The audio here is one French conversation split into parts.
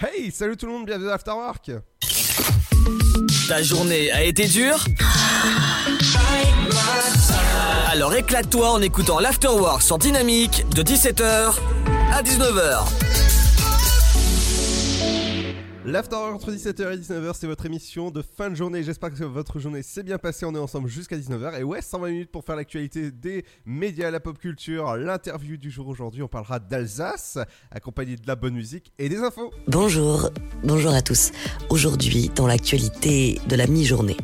Hey, salut tout le monde, bienvenue à Afterwork Ta journée a été dure Alors éclate-toi en écoutant l'Afterwork sur Dynamique de 17h à 19h. L'Afterwork entre 17h et 19h, c'est votre émission de fin de journée. J'espère que votre journée s'est bien passée. On est ensemble jusqu'à 19h. Et ouais, 120 minutes pour faire l'actualité des médias, la pop culture, l'interview du jour aujourd'hui. On parlera d'Alsace, accompagné de la bonne musique et des infos. Bonjour, bonjour à tous. Aujourd'hui, dans l'actualité de la mi-journée.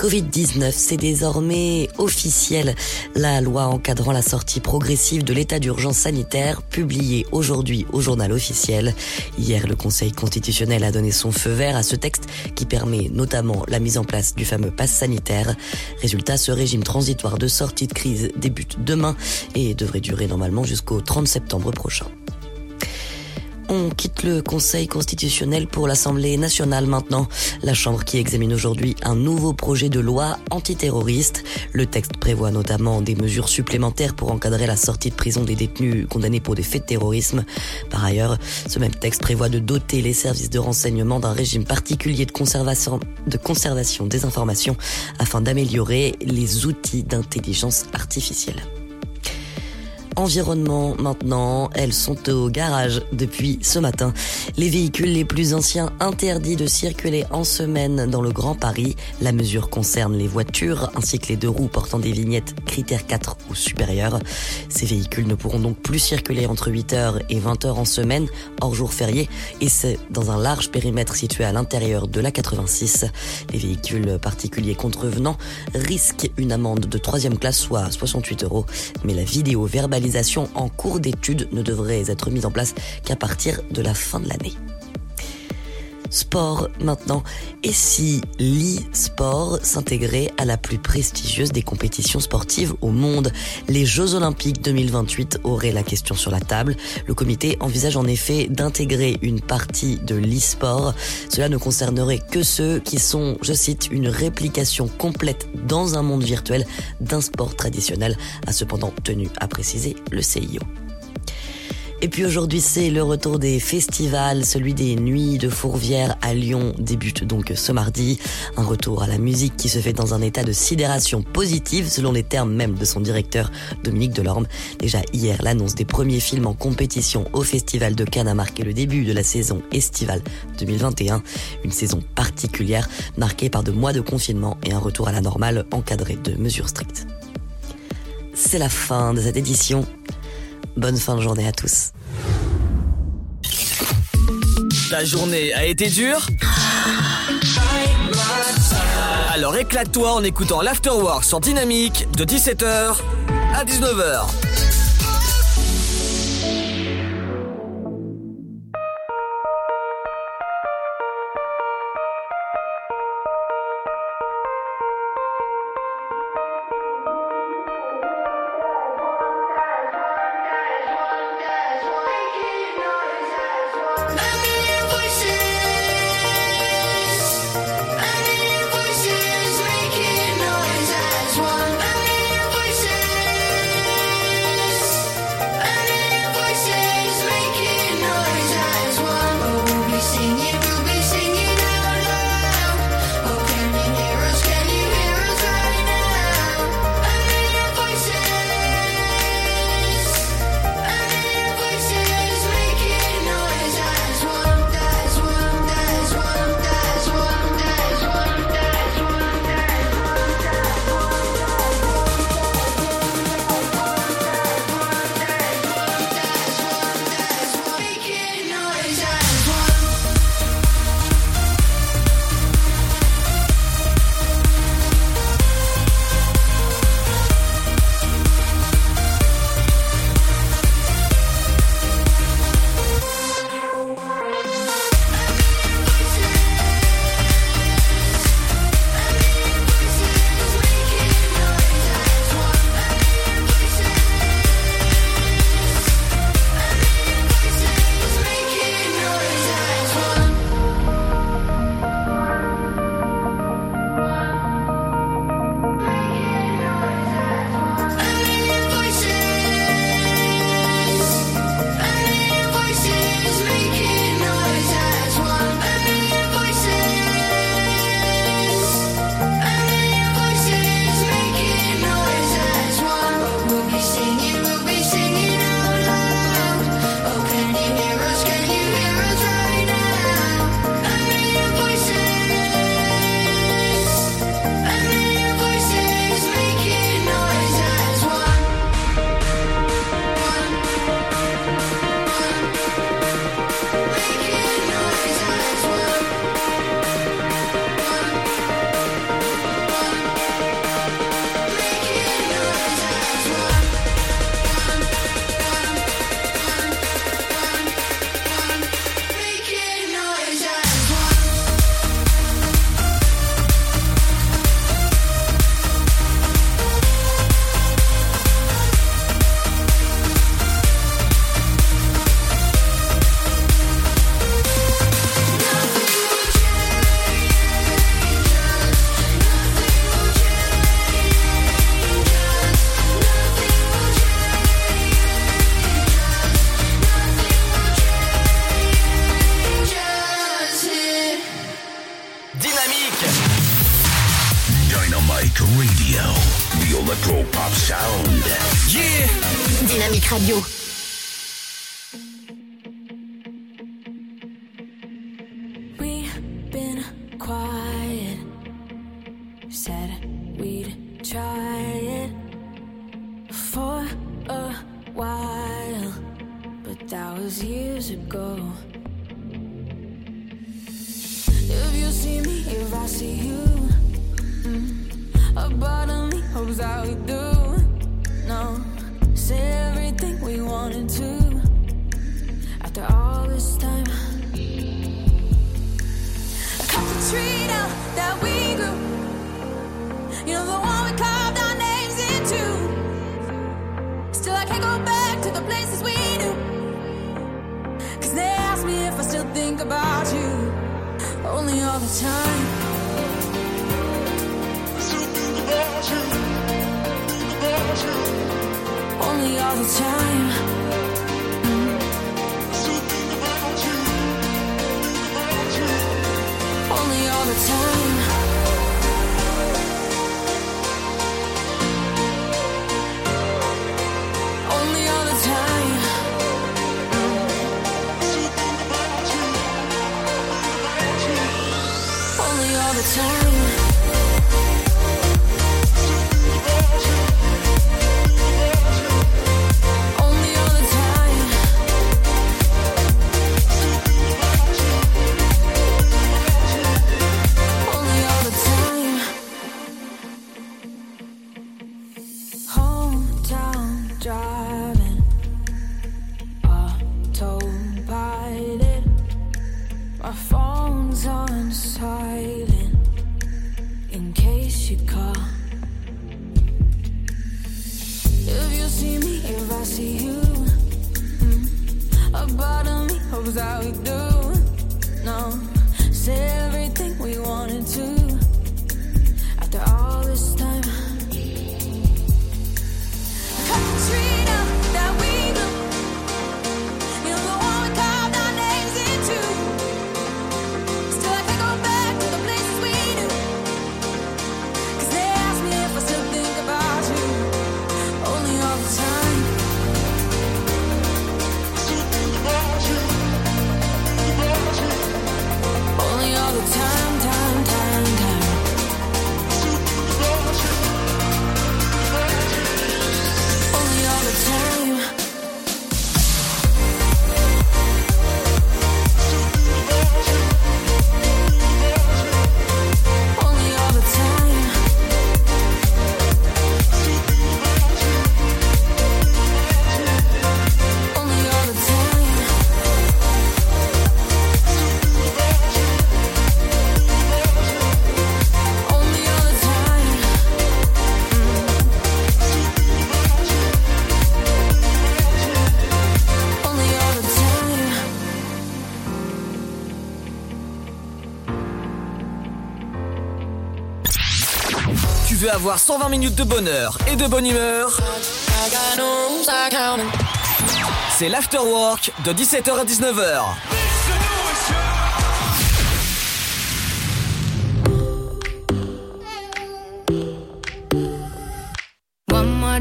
Covid-19, c'est désormais officiel. La loi encadrant la sortie progressive de l'état d'urgence sanitaire, publiée aujourd'hui au journal officiel. Hier, le Conseil constitutionnel a donné son feu vert à ce texte qui permet notamment la mise en place du fameux pass sanitaire. Résultat, ce régime transitoire de sortie de crise débute demain et devrait durer normalement jusqu'au 30 septembre prochain. On quitte le Conseil constitutionnel pour l'Assemblée nationale maintenant. La Chambre qui examine aujourd'hui un nouveau projet de loi antiterroriste. Le texte prévoit notamment des mesures supplémentaires pour encadrer la sortie de prison des détenus condamnés pour des faits de terrorisme. Par ailleurs, ce même texte prévoit de doter les services de renseignement d'un régime particulier de conservation, de conservation des informations afin d'améliorer les outils d'intelligence artificielle. Environnement maintenant, elles sont au garage depuis ce matin. Les véhicules les plus anciens interdits de circuler en semaine dans le Grand Paris. La mesure concerne les voitures ainsi que les deux roues portant des vignettes critères 4 ou supérieurs. Ces véhicules ne pourront donc plus circuler entre 8h et 20h en semaine, hors jour férié, et c'est dans un large périmètre situé à l'intérieur de la 86. Les véhicules particuliers contrevenants risquent une amende de troisième classe, soit 68 euros, mais la vidéo en cours d'étude ne devrait être mise en place qu'à partir de la fin de l'année. Sport maintenant. Et si l'e-sport s'intégrait à la plus prestigieuse des compétitions sportives au monde? Les Jeux Olympiques 2028 auraient la question sur la table. Le comité envisage en effet d'intégrer une partie de l'e-sport. Cela ne concernerait que ceux qui sont, je cite, une réplication complète dans un monde virtuel d'un sport traditionnel, a cependant tenu à préciser le CIO. Et puis aujourd'hui, c'est le retour des festivals. Celui des Nuits de Fourvière à Lyon débute donc ce mardi. Un retour à la musique qui se fait dans un état de sidération positive, selon les termes même de son directeur Dominique Delorme. Déjà hier, l'annonce des premiers films en compétition au Festival de Cannes a marqué le début de la saison estivale 2021. Une saison particulière, marquée par de mois de confinement et un retour à la normale encadré de mesures strictes. C'est la fin de cette édition. Bonne fin de journée à tous. Ta journée a été dure Alors éclate-toi en écoutant l'Afterwork sur Dynamique de 17h à 19h. veux avoir 120 minutes de bonheur et de bonne humeur, c'est l'afterwork de 17h à 19h.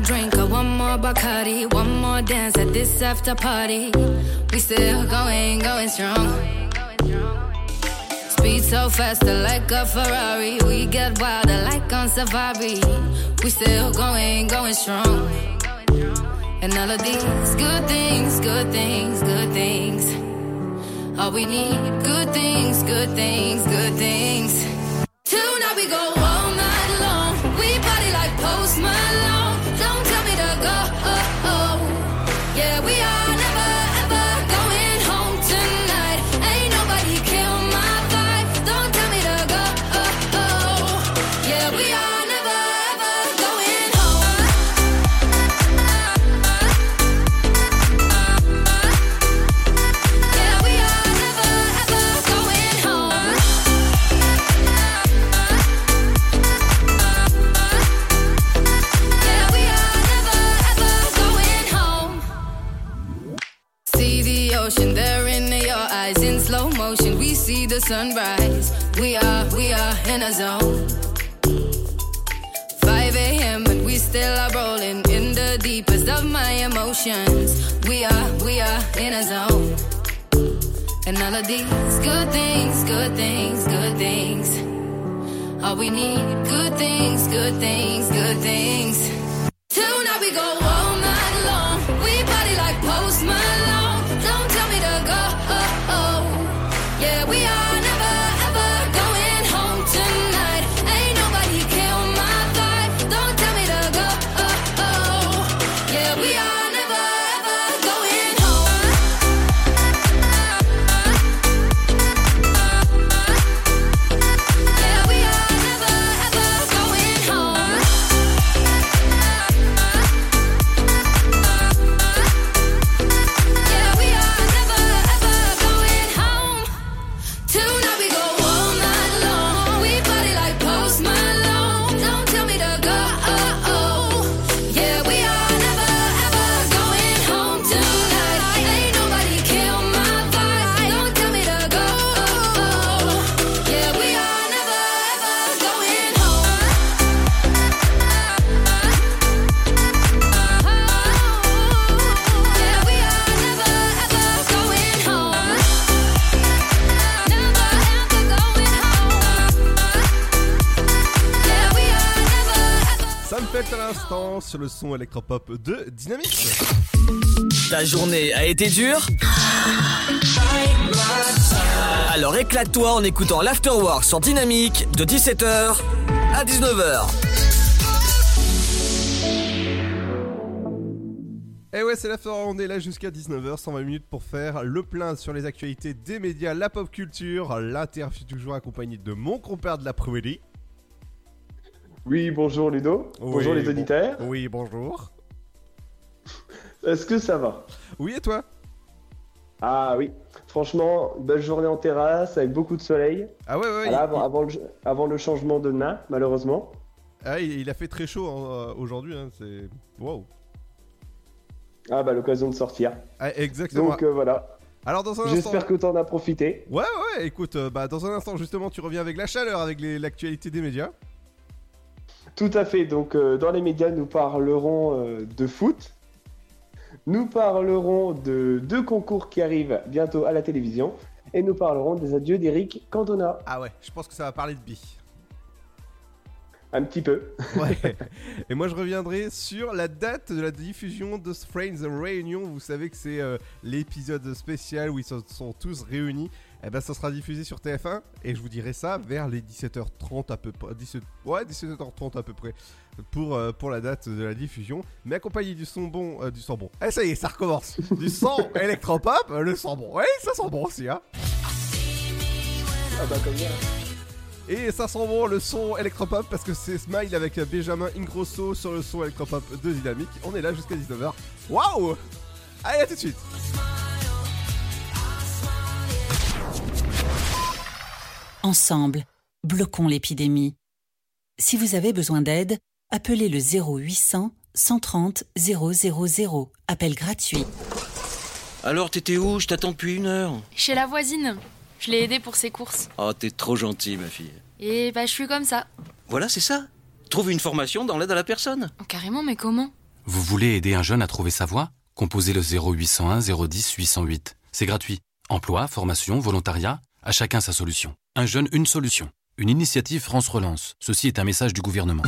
drink or one more Bacardi, one more dance at this after party. We still going, going strong. so faster like a Ferrari. We get wilder like on safari. We still going, going strong. And all of these good things, good things, good things. All we need, good things, good things, good things. ocean, they're in your eyes. In slow motion, we see the sunrise. We are, we are in a zone. 5 a.m., but we still are rolling in the deepest of my emotions. We are, we are in a zone. And all of these good things, good things, good things. All we need, good things, good things, good things. Sur le son électropop de Dynamique. Ta journée a été dure Alors éclate-toi en écoutant l'Afterwork sur Dynamique de 17h à 19h. Et ouais, c'est la fin, on est là jusqu'à 19h, 120 minutes pour faire le plein sur les actualités des médias, la pop culture, l'interview toujours accompagné de mon compère de l'après-midi. Oui, bonjour Ludo. bonjour les bon- auditeurs. Oui, bonjour. Est-ce que ça va? Oui, et toi? Ah oui, franchement, belle journée en terrasse avec beaucoup de soleil. Ah ouais, ouais, Voilà, il- avant, avant le, avant le changement de nain, malheureusement. Ah, il, il a fait très chaud hein, euh, aujourd'hui, hein, c'est... Wow. Ah bah l'occasion de sortir. Ah, exactement. Donc euh, voilà, Alors dans un instant... j'espère que t'en as profité. Ouais, ouais, écoute, euh, bah, dans un instant, justement, tu reviens avec la chaleur, avec l'actualité des médias. Tout à fait, donc euh, dans les médias, nous parlerons euh, de foot. Nous parlerons de deux concours qui arrivent bientôt à la télévision. Et nous parlerons des adieux d'Eric Cantona. Ah ouais, je pense que ça va parler de bi. Un petit peu. Ouais. Et moi, je reviendrai sur la date de la diffusion de Friends Réunion. Vous savez que c'est euh, l'épisode spécial où ils se sont tous réunis. Et ben, ça sera diffusé sur TF1. Et je vous dirai ça vers les 17h30 à peu près. 17... Ouais, 17h30 à peu près. Pour, euh, pour la date de la diffusion. Mais accompagné du son bon. euh, du son bon. Eh, ça y est, ça recommence. du son électropop. euh, le son bon. Ouais, ça sent bon aussi, hein. Ah bah comme ça. Et ça sent bon le son électropop parce que c'est Smile avec Benjamin Ingrosso sur le son électropop de Dynamique. On est là jusqu'à 19h. Waouh Allez, à tout de suite Ensemble, bloquons l'épidémie. Si vous avez besoin d'aide, appelez le 0800 130 000. Appel gratuit. Alors, t'étais où? Je t'attends depuis une heure. Chez la voisine. Je l'ai aidée pour ses courses. Oh, t'es trop gentil, ma fille. Et bah, je suis comme ça. Voilà, c'est ça. Trouve une formation dans l'aide à la personne. Oh, carrément, mais comment? Vous voulez aider un jeune à trouver sa voie? Composez le 0801 010 808. C'est gratuit. Emploi, formation, volontariat, à chacun sa solution. Un jeune, une solution. Une initiative France Relance. Ceci est un message du gouvernement.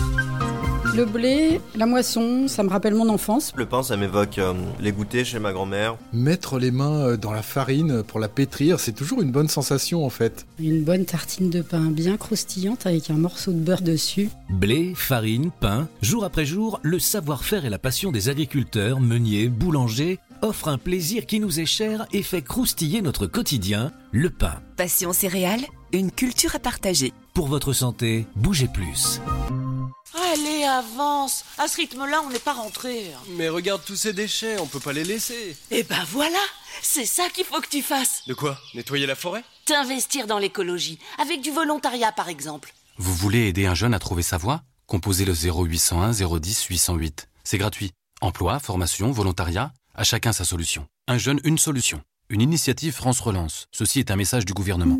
Le blé, la moisson, ça me rappelle mon enfance. Le pain, ça m'évoque euh, les goûters chez ma grand-mère. Mettre les mains euh, dans la farine pour la pétrir, c'est toujours une bonne sensation en fait. Une bonne tartine de pain bien croustillante avec un morceau de beurre dessus. Blé, farine, pain, jour après jour, le savoir-faire et la passion des agriculteurs, meuniers, boulangers offrent un plaisir qui nous est cher et fait croustiller notre quotidien, le pain. Passion céréales, une culture à partager. Pour votre santé, bougez plus. Allez, avance À ce rythme-là, on n'est pas rentré. Mais regarde tous ces déchets, on peut pas les laisser. Eh ben voilà C'est ça qu'il faut que tu fasses De quoi? Nettoyer la forêt? T'investir dans l'écologie, avec du volontariat par exemple. Vous voulez aider un jeune à trouver sa voie? Composez le 0801 010 808. C'est gratuit. Emploi, formation, volontariat, à chacun sa solution. Un jeune, une solution. Une initiative France Relance. Ceci est un message du gouvernement.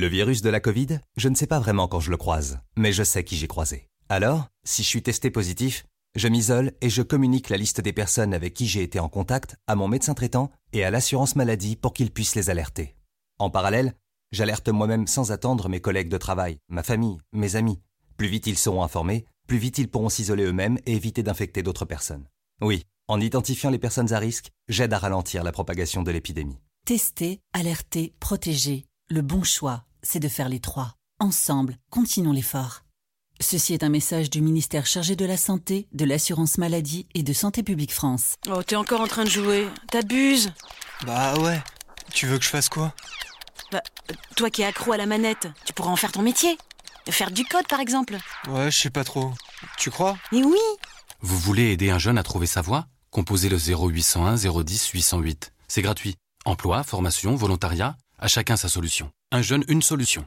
Le virus de la Covid, je ne sais pas vraiment quand je le croise, mais je sais qui j'ai croisé. Alors, si je suis testé positif, Je m'isole et je communique la liste des personnes avec qui j'ai été en contact à mon médecin traitant et à l'assurance maladie pour qu'ils puissent les alerter. En parallèle, j'alerte moi-même sans attendre mes collègues de travail, ma famille, mes amis. Plus vite ils seront informés, plus vite ils pourront s'isoler eux-mêmes et éviter d'infecter d'autres personnes. Oui, en identifiant les personnes à risque, j'aide à ralentir la propagation de l'épidémie. Tester, alerter, protéger. Le bon choix, c'est de faire les trois. Ensemble, continuons l'effort. Ceci est un message du ministère chargé de la Santé, de l'Assurance Maladie et de Santé Publique France. Oh, t'es encore en train de jouer. T'abuses. Bah ouais. Tu veux que je fasse quoi? Bah, euh, toi qui es accro à la manette, tu pourras en faire ton métier. Faire du code, par exemple. Ouais, je sais pas trop. Tu crois? Mais oui Vous voulez aider un jeune à trouver sa voie? Composez le 0801 010 808. C'est gratuit. Emploi, formation, volontariat, à chacun sa solution. Un jeune, une solution.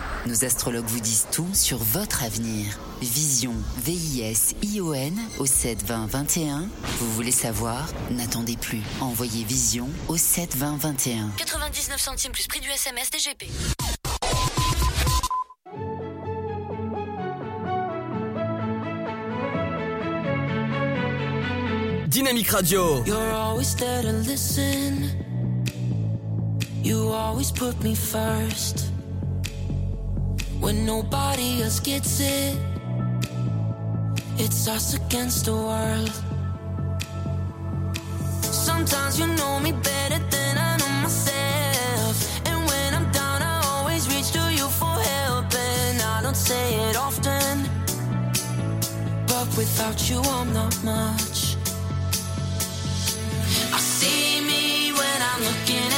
Nos astrologues vous disent tout sur votre avenir. Vision, V-I-S-I-O-N au 7 20 21. Vous voulez savoir? N'attendez plus. Envoyez Vision au 7 20 21. 99 centimes plus prix du SMS DGP. Dynamique Radio. You're always there to listen. You always put me first. When nobody else gets it, it's us against the world. Sometimes you know me better than I know myself. And when I'm down, I always reach to you for help. And I don't say it often, but without you, I'm not much. I see me when I'm looking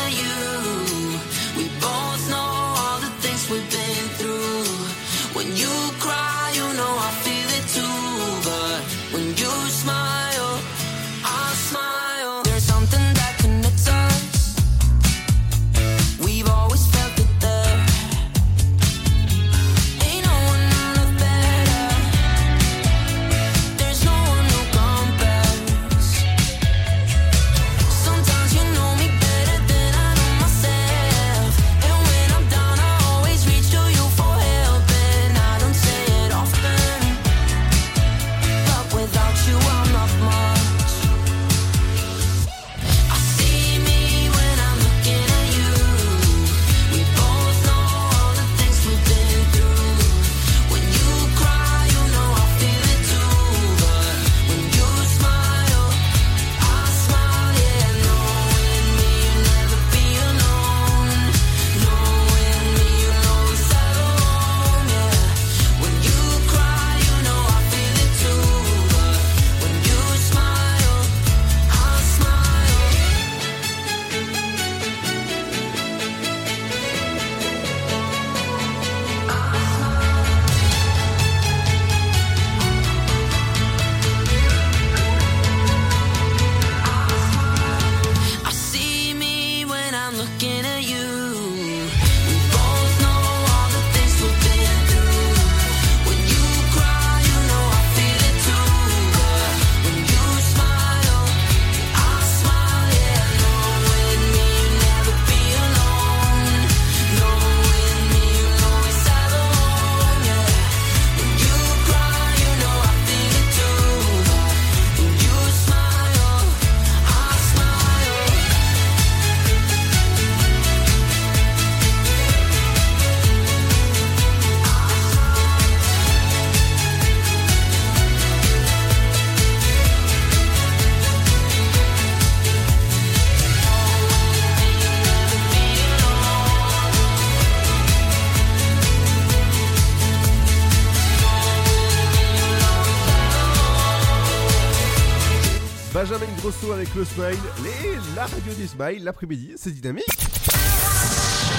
le Smile, les, la radio du Smile, l'après-midi, c'est dynamique.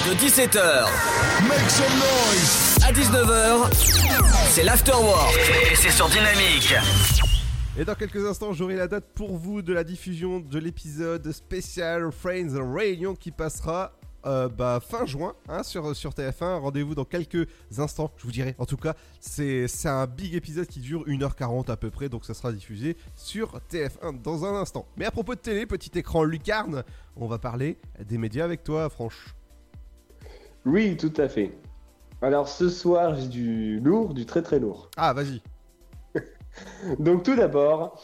De 17h Make some noise À 19h, c'est l'Afterwork. Et c'est sur Dynamique. Et dans quelques instants, j'aurai la date pour vous de la diffusion de l'épisode spécial Friends Réunion qui passera euh, bah, fin juin hein, sur, sur TF1. Rendez-vous dans quelques instants, je vous dirai. En tout cas, c'est c'est un big épisode qui dure 1h40 à peu près, donc ça sera diffusé sur TF1 dans un instant. Mais à propos de télé, petit écran lucarne, on va parler des médias avec toi, Franche. Oui, tout à fait. Alors ce soir, j'ai du lourd, du très très lourd. Ah, vas-y. Donc tout d'abord,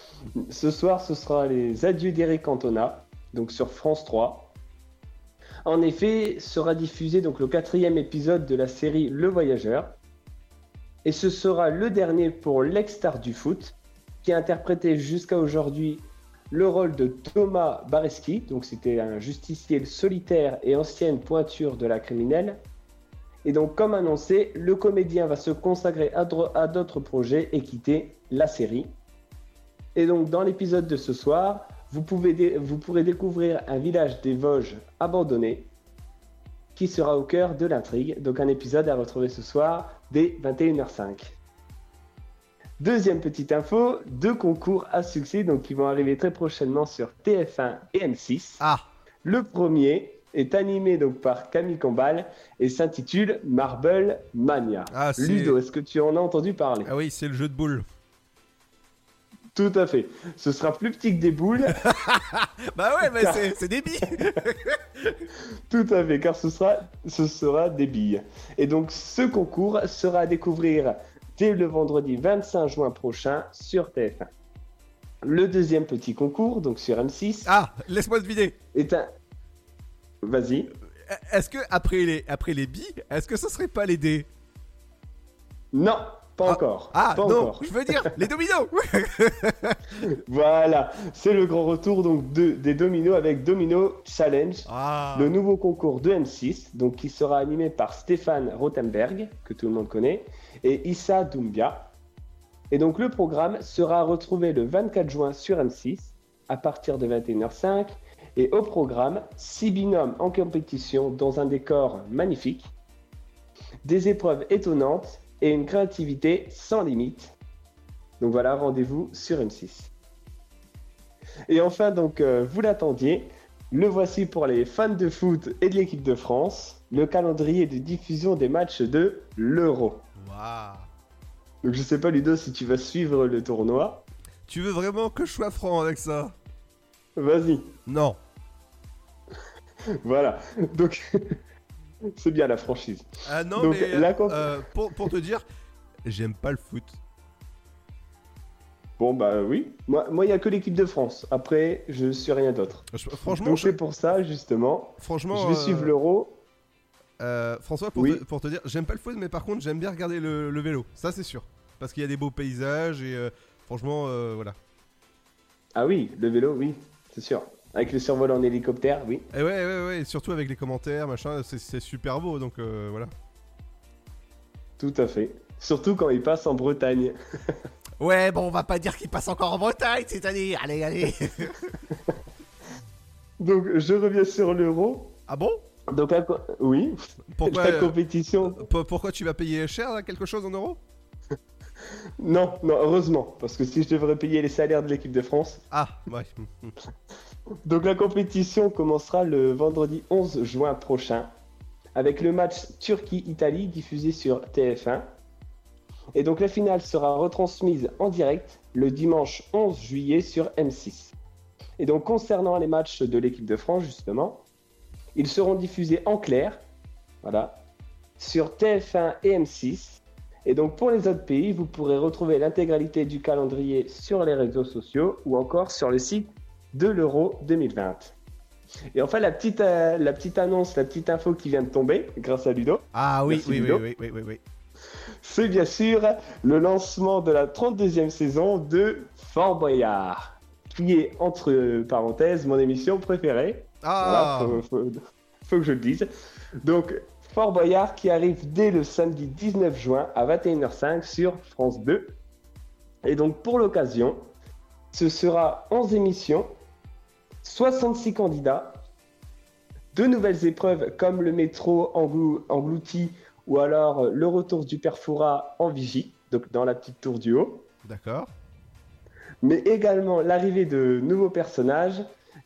ce soir, ce sera les adieux d'Eric Cantona, donc sur France 3. En effet, sera diffusé donc le quatrième épisode de la série Le Voyageur. Et ce sera le dernier pour l'ex-star du foot, qui a interprété jusqu'à aujourd'hui le rôle de Thomas Bareski, donc c'était un justicier solitaire et ancienne pointure de la criminelle. Et donc, comme annoncé, le comédien va se consacrer à, d'autres projets et quitter la série. Et donc, dans l'épisode de ce soir, vous, pouvez vous pourrez découvrir un village des Vosges abandonné qui sera au cœur de l'intrigue. Donc, un épisode à retrouver ce soir dès 21h05. Deuxième petite info, deux concours à succès donc qui vont arriver très prochainement sur TF1 et M6. Ah. Le premier est animé donc par Camille Combal et s'intitule Marble Mania. Ah, Ludo, est-ce que tu en as entendu parler? Ah oui, c'est le jeu de boules. Tout à fait. Ce sera plus petit que des boules. bah ouais, mais Car- c'est- des billes. Tout à fait, car ce sera, ce sera des billes. Et donc ce concours sera à découvrir dès le vendredi 25 juin prochain sur TF1. Le deuxième petit concours, donc sur M6. Ah, laisse-moi deviner. Est un. Vas-y. Est-ce que après les, après les billes, est-ce que ce serait pas les dés? Non, pas encore. Ah Pas non, encore. je veux dire les dominos. Voilà, c'est le grand retour donc de- des dominos avec Domino Challenge, Ah. le nouveau concours de M6, donc qui sera animé par Stéphane Rothenberg, que tout le monde connaît, et Issa Doumbia. Et donc le programme sera retrouvé le 24 juin sur M6 à partir de 21h05 et au programme six binômes en compétition dans un décor magnifique, des épreuves étonnantes et une créativité sans limite. Donc voilà, rendez-vous sur M6. Et enfin, donc, euh, vous l'attendiez, le voici pour les fans de foot et de l'équipe de France, le calendrier de diffusion des matchs de l'Euro. Waouh. Donc je sais pas Ludo si tu vas suivre le tournoi. Tu veux vraiment que je sois franc avec ça? Vas-y. Non. Voilà. Donc c'est bien la franchise. Ah non, Donc, mais la comp- euh, pour, pour te dire, j'aime pas le foot. Bon bah oui. Moi, moi il y a que l'équipe de France. Après, je suis rien d'autre. Je- franchement, Donc je- c'est pour ça justement. Franchement, je vais euh, suivre l'Euro. Euh, François, pour, Oui. te, pour te dire, j'aime pas le foot, mais par contre, j'aime bien regarder le, le vélo. Ça, c'est sûr. Parce qu'il y a des beaux paysages et franchement, voilà. Ah oui, le vélo, oui, c'est sûr. Avec le survol en hélicoptère, oui. Et ouais, ouais, ouais, et surtout avec les commentaires, machin, c'est- super beau, donc euh, voilà. Tout à fait. Surtout quand il passe en Bretagne. Ouais, bon, on va pas dire qu'il passe encore en Bretagne cette année. Allez, allez. Donc je reviens sur l'Euro. Ah bon? Donc la oui. Pourquoi, la euh, compétition. Pourquoi tu vas payer cher là, quelque chose en euros? Non, non, heureusement, parce que si je devrais payer les salaires de l'équipe de France. Ah, ouais. Donc la compétition commencera le vendredi 11 juin prochain avec le match Turquie-Italie diffusé sur TF1. Et donc la finale sera retransmise en direct le dimanche 11 juillet sur M6. Et donc concernant les matchs de l'équipe de France justement, ils seront diffusés en clair, voilà, sur TF1 et M6. Et donc pour les autres pays, vous pourrez retrouver l'intégralité du calendrier sur les réseaux sociaux ou encore sur le site de l'Euro 2020. Et enfin, la petite, euh, la petite annonce, la petite info qui vient de tomber, grâce à Ludo. Ah oui, oui, oui, oui, oui, oui, oui. C'est bien sûr le lancement de la 32e saison de Fort Boyard, qui est, entre parenthèses, mon émission préférée. Ah. Voilà, faut, faut- faut que je le dise. Donc, Fort Boyard qui arrive dès le samedi 19 juin à 21h05 sur France 2. Et donc, pour l'occasion, ce sera 11 émissions, 66 candidats, deux nouvelles épreuves comme le métro englou- englouti ou alors euh, le retour du Perfora en vigie, donc dans la petite tour du haut. D'accord. mais également l'arrivée de nouveaux personnages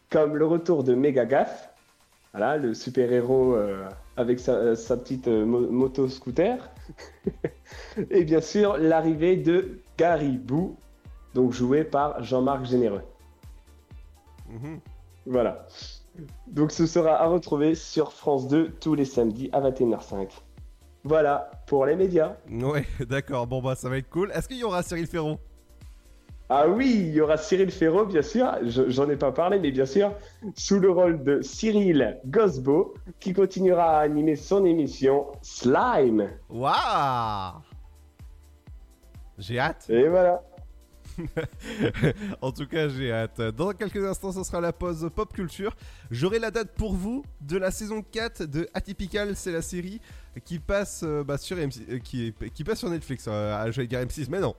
comme le retour de Megagath, voilà, le super-héros euh, avec sa, sa petite euh, mo- moto-scooter, et bien sûr l'arrivée de Garibou, donc joué par Jean-Marc Généreux. Mhm. Voilà. Donc ce sera à retrouver sur France 2 tous les samedis à 21h05. Voilà pour les médias. Ouais, d'accord. Bon, bah, ça va être cool. Est-ce qu'il y aura Cyril Ferron? Ah oui, il y aura Cyril Ferraud, bien sûr. Je- J'en ai pas parlé, mais bien sûr, sous le rôle de Cyril Gosbo, qui continuera à animer son émission Slime. Waouh J'ai hâte. Et voilà. en tout cas, j'ai hâte. Dans quelques instants, ce sera la pause pop culture. J'aurai la date pour vous de la saison 4 de Atypical, c'est la série qui passe euh, bah, sur euh, qui, passe sur Netflix. Euh, ah, J'allais dire M6, mais non,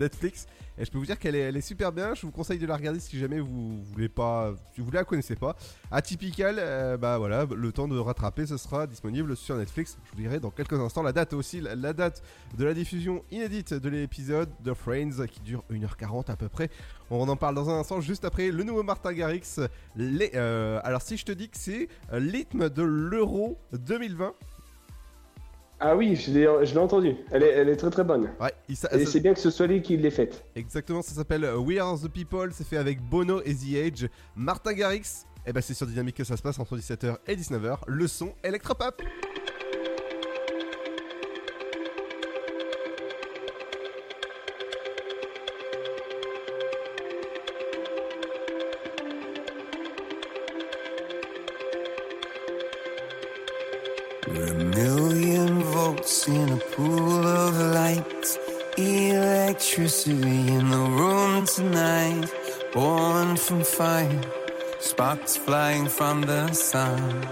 Netflix. Et je peux vous dire qu'elle est, super bien. Je vous conseille de la regarder si jamais vous voulez pas, si vous la connaissez pas. Atypical, bah voilà, le temps de rattraper, ce sera disponible sur Netflix. Je vous dirai dans quelques instants la date aussi, la, date de la diffusion inédite de l'épisode de Friends qui dure 1h40 à peu près. On en parle dans un instant, juste après le nouveau Martin Garrix. Alors si je te dis que c'est rythme de l'Euro 2020. Ah oui, je l'ai je l'ai entendu. Elle est, elle est très très bonne. Ouais, il Et ça- c'est bien que ce soit lui qui l'ait faite. Exactement, ça s'appelle euh, We Are the People, c'est fait avec Bono et The Age. Martin Garrix, et ben c'est sur Dynamique que ça se passe entre 17h et 19h. Le son électropop. Electricity in the room tonight. Born from fire. Sparks flying from the sun.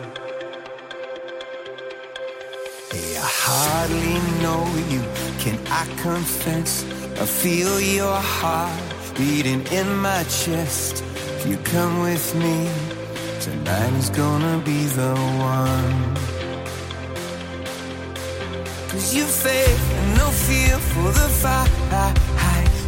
Hey, I hardly know you. Can I confess? I feel your heart beating in my chest. If you come with me, tonight is gonna be the one. Cause you faith and no fear for the fight.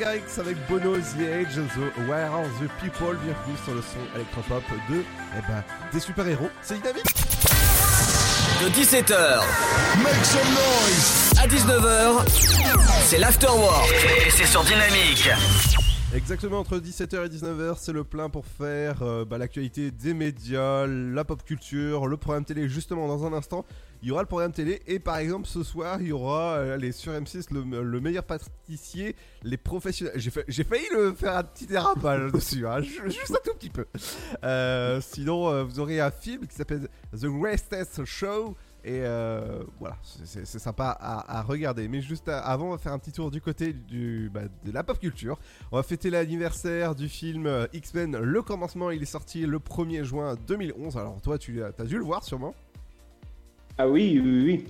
Garrix avec Bono, The Age, The Where Are the People. Bienvenue sur le son électropop de eh ben, des super-héros. C'est dynamique De 17h Make some noise À 19h, c'est l'afterwork. Et c'est sur Dynamique. Exactement, entre 17h et 19h, c'est le plein pour faire euh, bah, l'actualité des médias, la pop culture, le programme télé. Justement, dans un instant, il y aura le programme télé. Et par exemple, ce soir, il y aura euh, sur M6, le, le meilleur pâtissier, les professionnels. J'ai fa- j'ai failli le faire un petit dérapage dessus, hein, ju- juste un tout petit peu. Euh, sinon, euh, vous aurez un film qui s'appelle The Greatest Show. Et euh, voilà, c'est- sympa à, à regarder. Mais juste à- avant, on va faire un petit tour du côté du, bah, de la pop culture. On va fêter l'anniversaire du film euh, X-Men Le Commencement. Il est sorti le 1er juin 2011. Alors toi, tu as dû le voir sûrement Ah oui, oui, oui.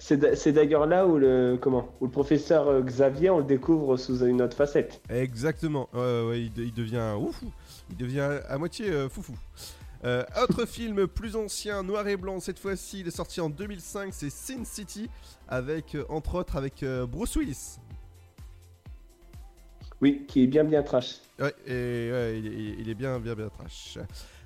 C'est d'a- C'est d'ailleurs là où le, comment, où le professeur euh, Xavier, on le découvre sous une autre facette. Exactement. Ouais, ouais, il, de- il devient ouf. Il devient à moitié euh, foufou. Euh, autre film plus ancien, noir et blanc, cette fois-ci, il est sorti en 2005, c'est Sin City, avec, euh, entre autres, avec euh, Bruce Willis. Oui, qui est bien bien trash. Ouais, et ouais, il, est, il est bien, bien, bien trash.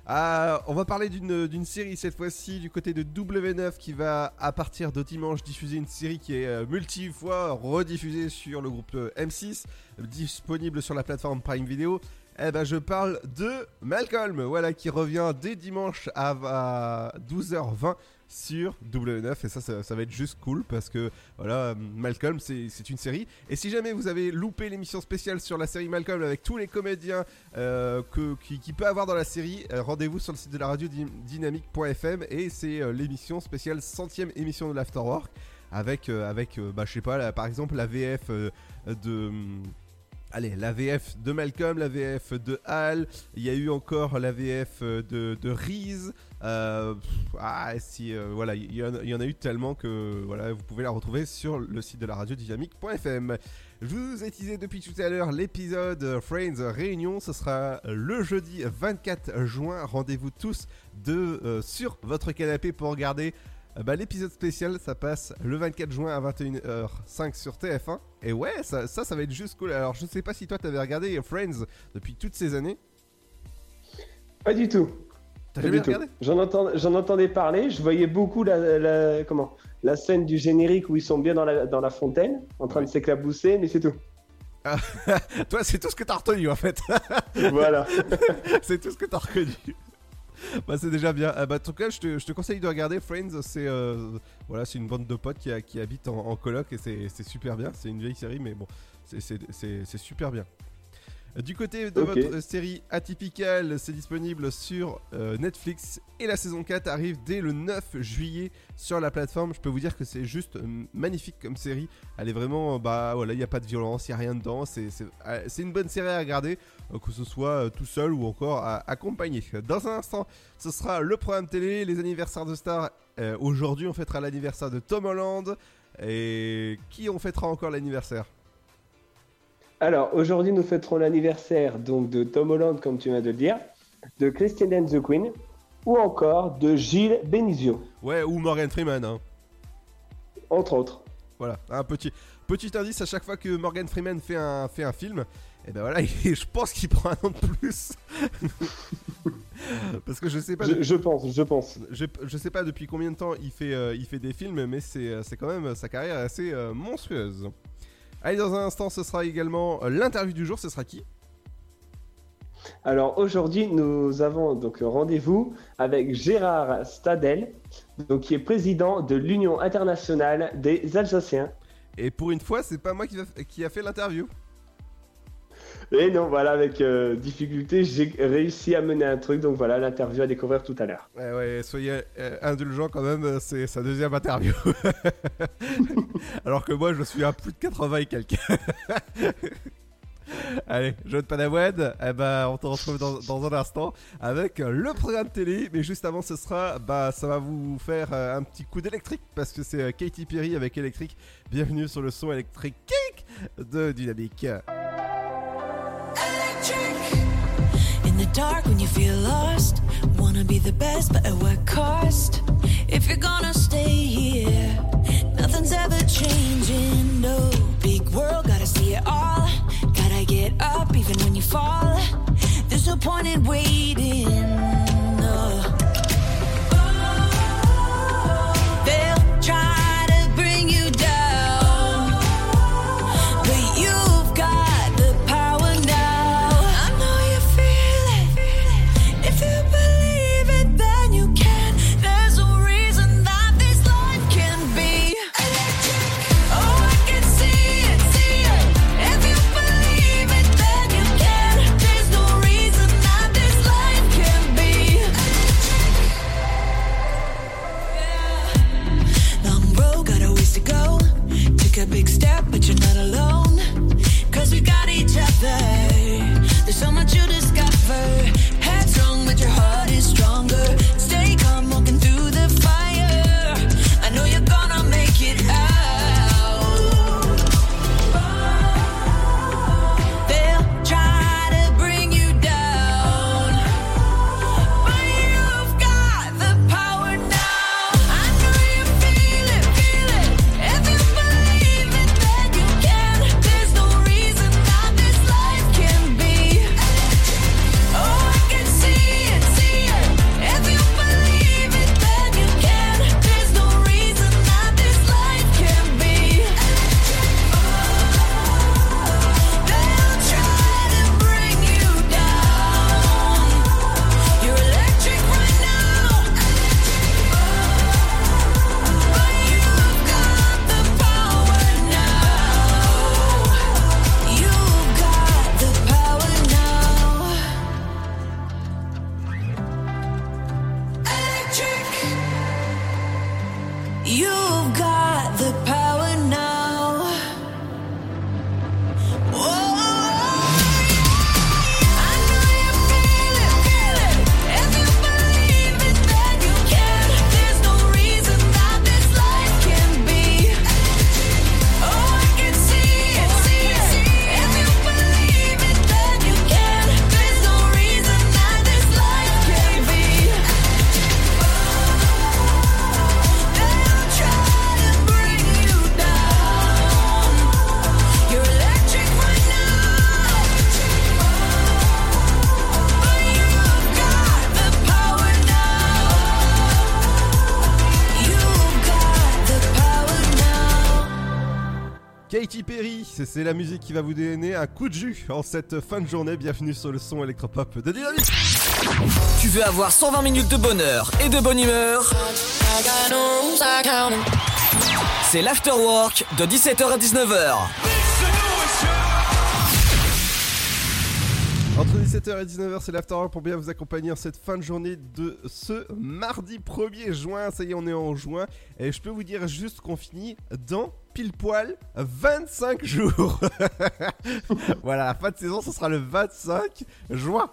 Ah, on va parler d'une série cette fois-ci du côté de W9 qui va à partir de dimanche diffuser une série qui est multi-fois rediffusée sur le groupe euh, M6, disponible sur la plateforme Prime Video. Eh ben, je parle de Malcolm, voilà, qui revient dès dimanche à, à 12h20 sur W9 et ça, ça, va être juste cool parce que voilà Malcolm c'est une série. Et si jamais vous avez loupé l'émission spéciale sur la série Malcolm avec tous les comédiens euh, que, qui, peut avoir dans la série euh, rendez-vous sur le site de la radio dy- dynamique.fm et c'est euh, l'émission spéciale centième émission de l'Afterwork avec euh, bah je sais pas par exemple la VF de Allez, la VF de Malcolm, la VF de Hal, il y a eu encore la VF de, de Reese. euh, ah, si, euh, voilà, il y, en a- eu tellement que vous pouvez la retrouver sur le site de la radio dynamique.fm. Je vous ai teasé depuis tout à l'heure l'épisode Friends Réunion. Ce sera le jeudi 24 juin. Rendez-vous tous de, euh, sur votre canapé pour regarder bah, l'épisode spécial. Ça passe le 24 juin à 21h05 sur TF1. Et ouais, ça, ça, ça va être juste cool. Alors, je sais pas si toi t'avais regardé Friends depuis toutes ces années. Pas du tout. T'as jamais du regardé? J'en entendais parler, je voyais beaucoup la, la- comment, la scène du générique où ils sont bien dans la, dans la fontaine, en train de s'éclabousser, mais c'est tout. Ah, Toi, c'est tout ce que t'as retenu en fait. Voilà. c'est tout ce que t'as retenu. Bah, c'est déjà bien. Ah, bah, en tout cas, je te, conseille de regarder Friends. C'est euh, voilà, une bande de potes qui, a- qui habitent en, en coloc et c'est super bien. C'est une vieille série, mais bon, c'est super bien. Du côté de votre série Atypical, c'est disponible sur euh, Netflix et la saison 4 arrive dès le 9 juillet sur la plateforme. Je peux vous dire que c'est juste euh, magnifique comme série. Elle est vraiment, euh, bah voilà, il n'y a pas de violence, il n'y a rien dedans. C'est une bonne série à regarder, que ce soit tout seul ou encore à- accompagné. Dans un instant, ce sera le programme télé, les anniversaires de stars. Euh, Aujourd'hui, on fêtera l'anniversaire de Tom Holland. Et qui on fêtera encore l'anniversaire? Alors, aujourd'hui, nous fêterons l'anniversaire donc de Tom Holland, comme tu viens de le dire, de Christian and the Queen, ou encore de Gilles Benizio, Ouais, ou Morgan Freeman. hein. entre autres. Voilà, un petit, petit indice à chaque fois que Morgan Freeman fait un, fait un film, et ben voilà, il- je pense qu'il prend un an de plus. Parce que je sais pas. Je, je pense, je pense. Je, je sais pas depuis combien de temps il fait, euh, il fait des films, mais c'est euh, quand même sa carrière assez euh, monstrueuse. Allez, dans un instant, ce sera également euh, l'interview du jour. Ce sera qui? Alors aujourd'hui, nous avons donc rendez-vous avec Gérard Stadel, donc qui est président de l'Union internationale des Alsaciens. Et pour une fois, c'est pas moi qui, a fait l'interview. Et non, voilà, avec euh, difficulté, j'ai réussi à mener un truc, donc voilà, l'interview à découvrir tout à l'heure. Ouais, ouais, soyez euh, indulgents quand même, euh, c'est sa deuxième interview. Alors que moi, je suis à plus de 80 et quelques. Allez, jeune Panawad, eh ben, on te retrouve dans, un instant avec le programme télé. Mais juste avant, ce sera, bah, ça va vous faire euh, un petit coup d'électrique parce que c'est Katy Perry avec électrique. Bienvenue sur le son électrique de Dynamique. trick. In the dark when you feel lost. Wanna be the best, but at what cost? If you're gonna stay here, nothing's ever changing. No big world, gotta see it all. Gotta get up even when you fall. There's no point in waiting. But you're not alone. Cause we got each other. There's so much you discover. Headstrong, but your heart is stronger. C'est la musique qui va vous donner un coup de jus en cette fin de journée. Bienvenue sur le son électropop de Dynamique. Tu veux avoir 120 minutes de bonheur et de bonne humeur? C'est l'afterwork de 17h à 19h. Entre 17h et 19h, c'est l'Afterwork pour bien vous accompagner en cette fin de journée de ce mardi 1er juin. Ça y est, on est en juin. Et je peux vous dire juste qu'on finit dans pile poil 25 jours. voilà, la fin de saison, ce sera le 25 juin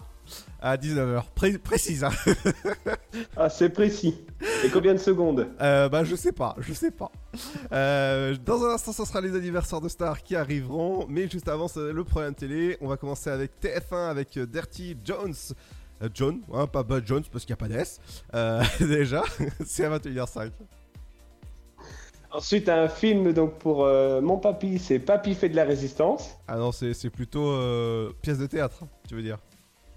à 19h. Pré- précise, hein. Ah, c'est précis. Et combien de secondes? Euh, bah je sais pas, je sais pas. Euh, dans un instant, ce sera les anniversaires de stars qui arriveront, mais juste avant, c'est le programme télé. On va commencer avec TF1 avec euh, Dirty Jones. Euh, John, hein, pas Bud Jones parce qu'il n'y a pas d'S. Déjà, c'est à 21h05. Ensuite, un film donc pour euh, mon papy, c'est Papy fait de la résistance. Ah non, c'est c'est plutôt euh, pièce de théâtre, tu veux dire.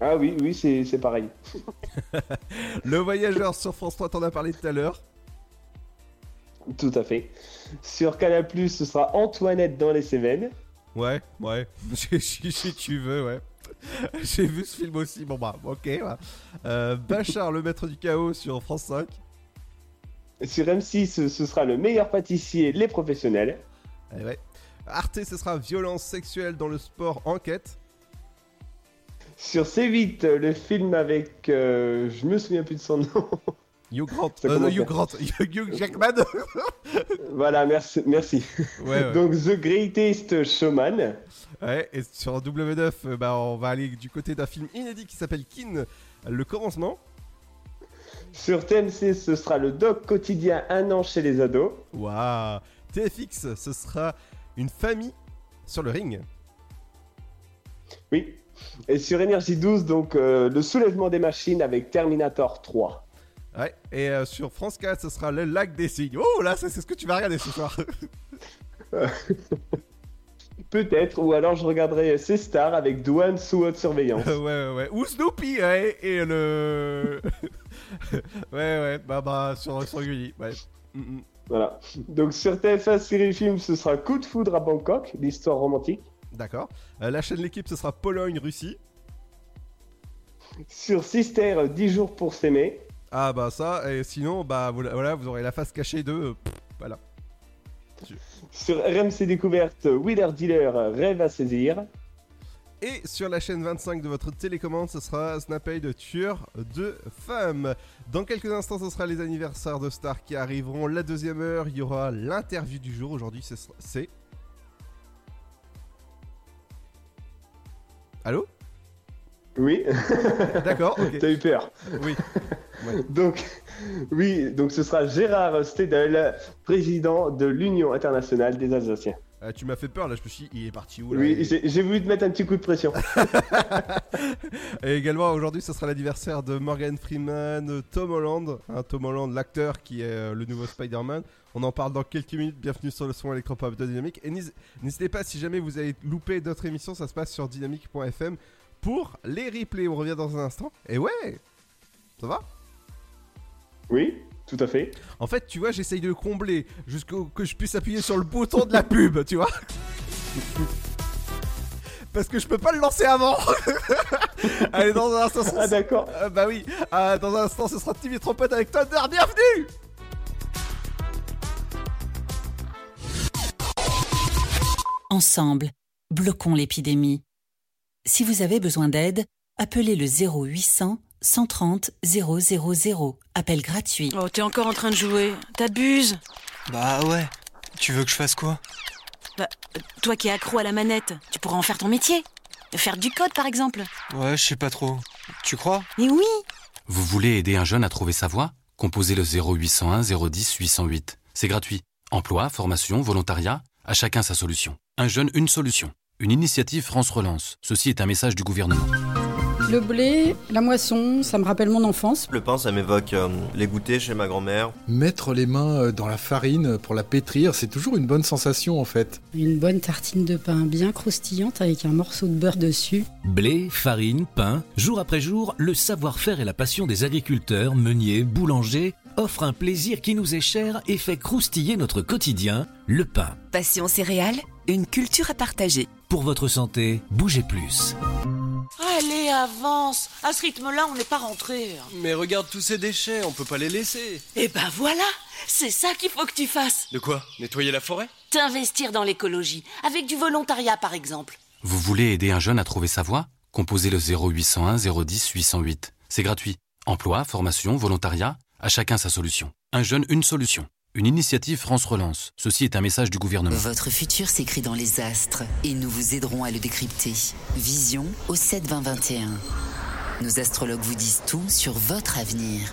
Ah oui, oui, c'est c'est pareil. Le voyageur sur France 3, t'en as parlé tout à l'heure. Tout à fait. Sur Canal+, ce sera Antoinette dans les Cévennes. Ouais, ouais, si, tu veux, ouais. J'ai vu ce film aussi, bon bah, ok. Euh, Bachar, le maître du chaos sur France 5. Sur M6, ce ce sera le meilleur pâtissier, les professionnels. Eh ouais. Arte, ce sera violence sexuelle dans le sport enquête. Sur C8, le film avec, euh, je me souviens plus de son nom. Hugh Grant. Ça Euh, non, commence Hugh bien. Grant. Hugh Jackman. Voilà, merci. merci. Ouais, ouais. Donc The Greatest Showman. Ouais, et sur W9, euh, bah, on va aller du côté d'un film inédit qui s'appelle Kin, le commencement. Sur TMC, ce sera le doc quotidien Un an chez les ados. Waouh. TFX, ce sera une famille sur le ring. Oui. Et sur Énergie 12, donc euh, le soulèvement des machines avec Terminator 3. Ouais, et euh, sur France 4, ce sera le lac des signes. Oh là, c'est ce que tu vas regarder ce soir. Peut-être, ou alors je regarderai ces stars avec Douane sous haute surveillance. ouais, ouais, ouais. Ou Snoopy, ouais, et le. ouais, ouais, bah, bah, sur, sur Gulli, ouais. Mm, mm. Voilà. Donc sur TF1 série film, ce sera Coup de foudre à Bangkok, l'histoire romantique. D'accord. Euh, la chaîne L'équipe, ce sera Pologne-Russie. Sur Sister, 10 jours pour s'aimer. Ah bah ça, et sinon, bah vous- voilà, vous aurez la face cachée de... euh, pff, voilà. Sur RMC Découverte, Wheeler Dealer, Rêve à saisir. Et sur la chaîne 25 de votre télécommande, ce sera Snapey de tueur de femmes. Dans quelques instants, ce sera les anniversaires de stars qui arriveront. La deuxième heure, il y aura l'interview du jour. Aujourd'hui, c'est. Allô? Oui. D'accord. T'as eu peur. Oui. Donc, oui, donc ce sera Gérard Stedel, président de l'Union internationale des Alsaciens. Ah, tu m'as fait peur là, je me suis dit, il est parti où là Oui, j'ai voulu te mettre un petit coup de pression. Et également aujourd'hui, ce sera l'anniversaire de Morgan Freeman, Tom Holland, hein, Tom Holland, l'acteur qui est euh, le nouveau Spider-Man. On en parle dans quelques minutes. Bienvenue sur le son électropop de Dynamique. Et n'hés- n'hésitez pas, si jamais vous avez loupé d'autres émissions, ça se passe sur dynamique.fm pour les replays. On revient dans un instant. Et ouais, ça va? Oui, tout à fait. En fait, tu vois, j'essaye de le combler jusqu'au que je puisse appuyer sur le bouton de la pub, tu vois. Parce que je peux pas le lancer avant. Allez, dans un instant. Ah, d'accord. bah oui. Ah, dans un instant, ce sera Timmy Trompette avec Thunder. Bienvenue. Ensemble, bloquons l'épidémie. Si vous avez besoin d'aide, appelez le 0800 130 000. Appel gratuit. Oh, t'es encore en train de jouer. T'abuses. Bah ouais. Tu veux que je fasse quoi? Bah, toi qui es accro à la manette, tu pourras en faire ton métier. Faire du code, par exemple. Ouais, je sais pas trop. Tu crois? Mais oui Vous voulez aider un jeune à trouver sa voie? Composez le 0801 010 808. C'est gratuit. Emploi, formation, volontariat, à chacun sa solution. Un jeune, une solution. Une initiative France Relance. Ceci est un message du gouvernement. Le blé, la moisson, ça me rappelle mon enfance. Le pain, ça m'évoque euh, les goûters chez ma grand-mère. Mettre les mains euh, dans la farine pour la pétrir, c'est toujours une bonne sensation en fait. Une bonne tartine de pain bien croustillante avec un morceau de beurre dessus. Blé, farine, pain, jour après jour, le savoir-faire et la passion des agriculteurs, meuniers, boulangers offrent un plaisir qui nous est cher et fait croustiller notre quotidien, le pain. Passion céréales, une culture à partager. Pour votre santé, bougez plus. Allez, avance À ce rythme-là, on n'est pas rentré. Mais regarde tous ces déchets, on peut pas les laisser. Eh ben voilà C'est ça qu'il faut que tu fasses De quoi? Nettoyer la forêt? T'investir dans l'écologie, avec du volontariat par exemple. Vous voulez aider un jeune à trouver sa voie? Composez le 0801 010 808. C'est gratuit. Emploi, formation, volontariat, à chacun sa solution. Un jeune, une solution. Une initiative France Relance. Ceci est un message du gouvernement. Votre futur s'écrit dans les astres et nous vous aiderons à le décrypter. Vision au 7 20 21. Nos astrologues vous disent tout sur votre avenir.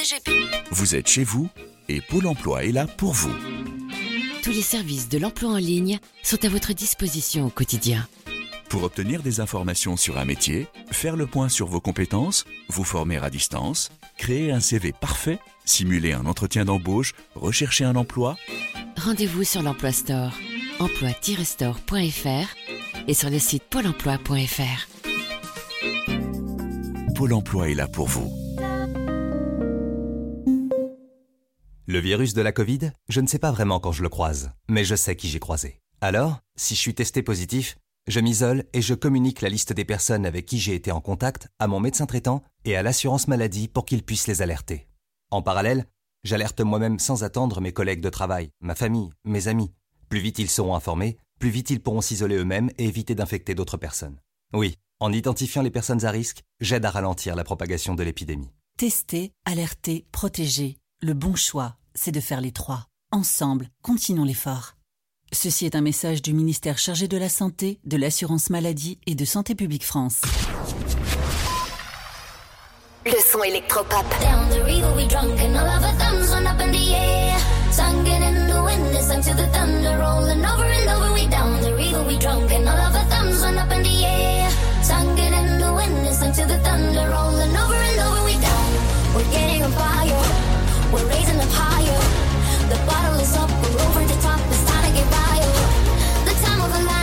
DGP. Vous êtes chez vous et Pôle emploi est là pour vous. Tous les services de l'emploi en ligne sont à votre disposition au quotidien. Pour obtenir des informations sur un métier, faire le point sur vos compétences, vous former à distance, créer un CV parfait, simuler un entretien d'embauche, rechercher un emploi, Rendez-vous sur l'Emploi Store, emploi-store.fr et sur le site pôle emploi.fr. Pôle emploi est là pour vous. Le virus de la Covid, je ne sais pas vraiment quand je le croise, mais je sais qui j'ai croisé. Alors, si je suis testé positif, je m'isole et je communique la liste des personnes avec qui j'ai été en contact à mon médecin traitant et à l'assurance maladie pour qu'ils puissent les alerter. En parallèle, j'alerte moi-même sans attendre mes collègues de travail, ma famille, mes amis. Plus vite ils seront informés, plus vite ils pourront s'isoler eux-mêmes et éviter d'infecter d'autres personnes. Oui, en identifiant les personnes à risque, j'aide à ralentir la propagation de l'épidémie. Tester, alerter, protéger. Le bon choix, c'est de faire les trois. Ensemble, continuons l'effort. Ceci est un message du ministère chargé de la Santé, de l'Assurance Maladie et de Santé Publique France. Le son électropop. Down the river we drunk and all of our thumbs went up in the air. Singing in the wind, listen to the thunder rolling over and over. We down the river we drunk and all of our thumbs went up in the air. Singing in the wind, listen to the thunder rolling over and over. We down, we're getting on fire. We're raising up higher. Bottle is up, we're over the top. It's time to get wild. The time of a life,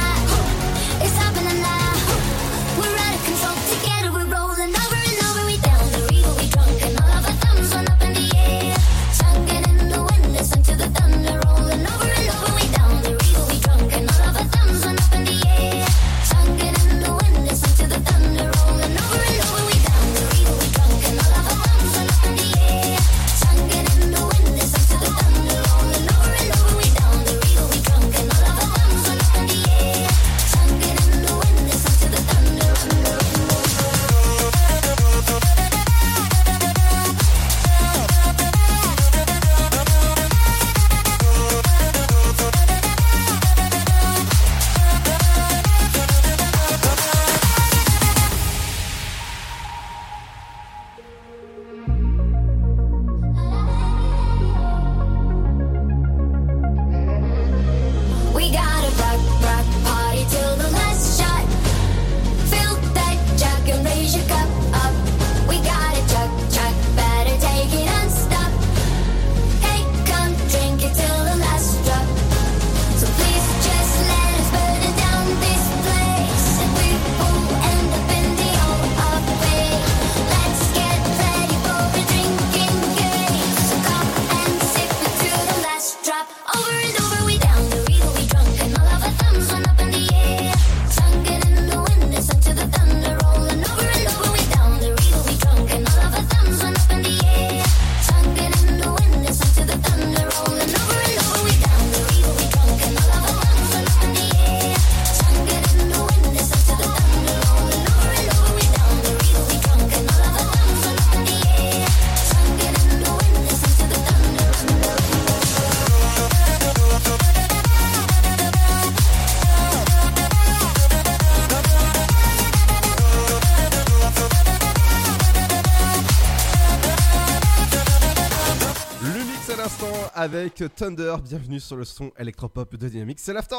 avec Thunder. Bienvenue sur le son électropop de Dynamique. C'est l'After.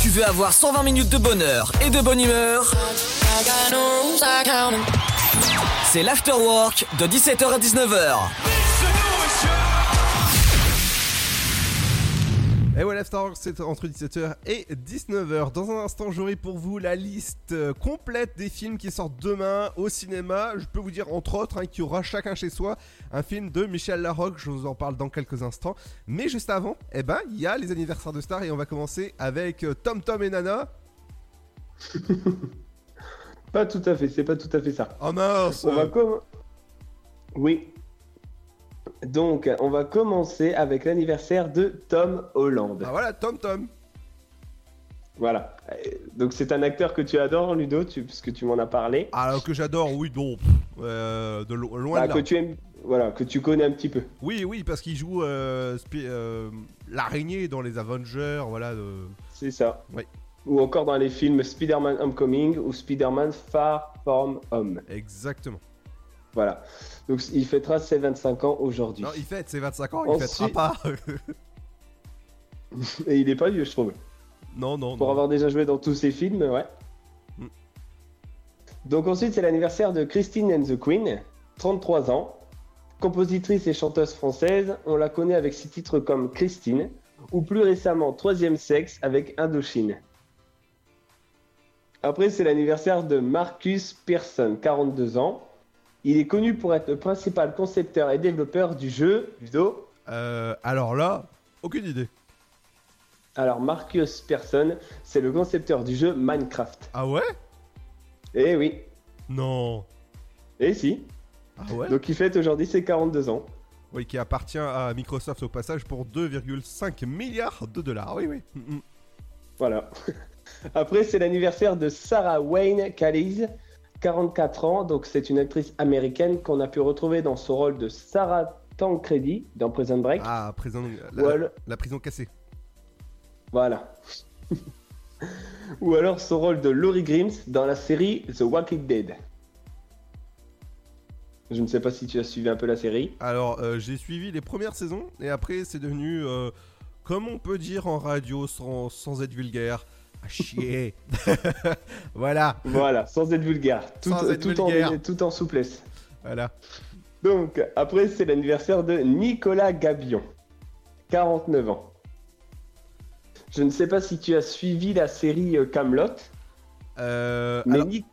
Tu veux avoir 120 minutes de bonheur et de bonne humeur? C'est l'Afterwork de 17h à 19h. Et ouais, l'Afterwork, c'est entre 17h et 19h. Dans un instant, j'aurai pour vous la liste euh, complète des films qui sortent demain au cinéma. Je peux vous dire, entre autres, hein, qu'il y aura chacun chez soi un film de Michel Larocque. Je vous en parle dans quelques instants. Mais juste avant, eh ben, il y a les anniversaires de stars et on va commencer avec euh, Tom Tom et Nana. Pas tout à fait, c'est pas tout à fait ça. Oh mince On va com- Oui. Donc, on va commencer avec l'anniversaire de Tom Holland. Ah voilà, Tom Tom. Voilà. Donc, c'est un acteur que tu adores, Ludo, tu... puisque tu m'en as parlé. Alors que j'adore, oui, bon, pff, euh, de lo- loin Bah, de que tu aimes, voilà, que tu connais un petit peu. Oui, oui, parce qu'il joue euh, euh, l'araignée dans les Avengers, voilà. C'est ça. Oui. Ou encore dans les films Spider-Man Homecoming ou Spider-Man Far From Home. Exactement. Voilà. Donc, il fêtera ses 25 ans aujourd'hui. Non, il fête ses 25 ans, il fêtera pas. Et il est pas vieux, je trouve. non, non, Pour non. avoir déjà joué dans tous ses films, ouais. Mm. Donc ensuite, c'est l'anniversaire de Christine and the Queen, 33 ans. Compositrice et chanteuse française, on la connaît avec ses titres comme Christine, ou plus récemment Troisième Sexe avec Indochine. Après, c'est l'anniversaire de Marcus Pearson, 42 ans. Il est connu pour être le principal concepteur et développeur du jeu Ludo. Euh, alors là, aucune idée. Alors, Marcus Pearson, c'est le concepteur du jeu Minecraft. Ah ouais? Eh oui, Non. eh si. Ah ouais? Donc il fête aujourd'hui ses 42 ans. Oui, qui appartient à Microsoft au passage pour 2,5 milliards de dollars. Oui, oui. Mm, mm. Voilà. Après, c'est l'anniversaire de Sarah Wayne Callies, 44 ans. Donc c'est une actrice américaine qu'on a pu retrouver dans son rôle de Sarah Tancredi dans Prison Break. Ah, prison, la, alors- la prison cassée. Voilà. Ou alors son rôle de Laurie Grimes dans la série The Walking Dead. Je ne sais pas si tu as suivi un peu la série. Alors, euh, j'ai suivi les premières saisons et après, c'est devenu, euh, comme on peut dire en radio sans, sans être vulgaire, à chier. voilà. Voilà, sans être vulgaire. Tout, Sans être tout vulgaire. En, tout en souplesse. Voilà. Donc, après, c'est l'anniversaire de Nicolas Gabion, 49 ans. Je ne sais pas si tu as suivi la série euh, Camelot, Euh, mais alors, Ni-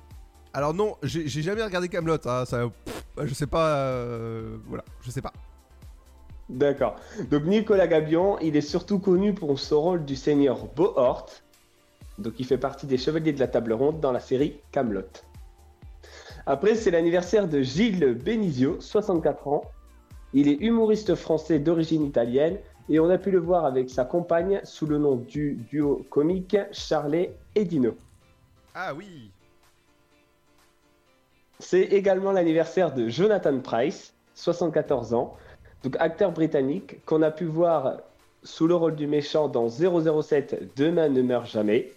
alors non, j'ai j'ai jamais regardé Camelot. Hein, ça, pff, je sais pas. euh, voilà, je sais pas. D'accord. Donc, Nicolas Gabion, il est surtout connu pour son rôle du seigneur Bohort. Donc, il fait partie des Chevaliers de la Table Ronde dans la série Camelot. Après, c'est l'anniversaire de Gilles Benizio, 64 ans. Il est humoriste français d'origine italienne et on a pu le voir avec sa compagne sous le nom du duo comique Charlet et Dino. Ah oui. C'est également l'anniversaire de Jonathan Price, 74 ans, donc acteur britannique qu'on a pu voir sous le rôle du méchant dans 007 Demain ne meurt jamais,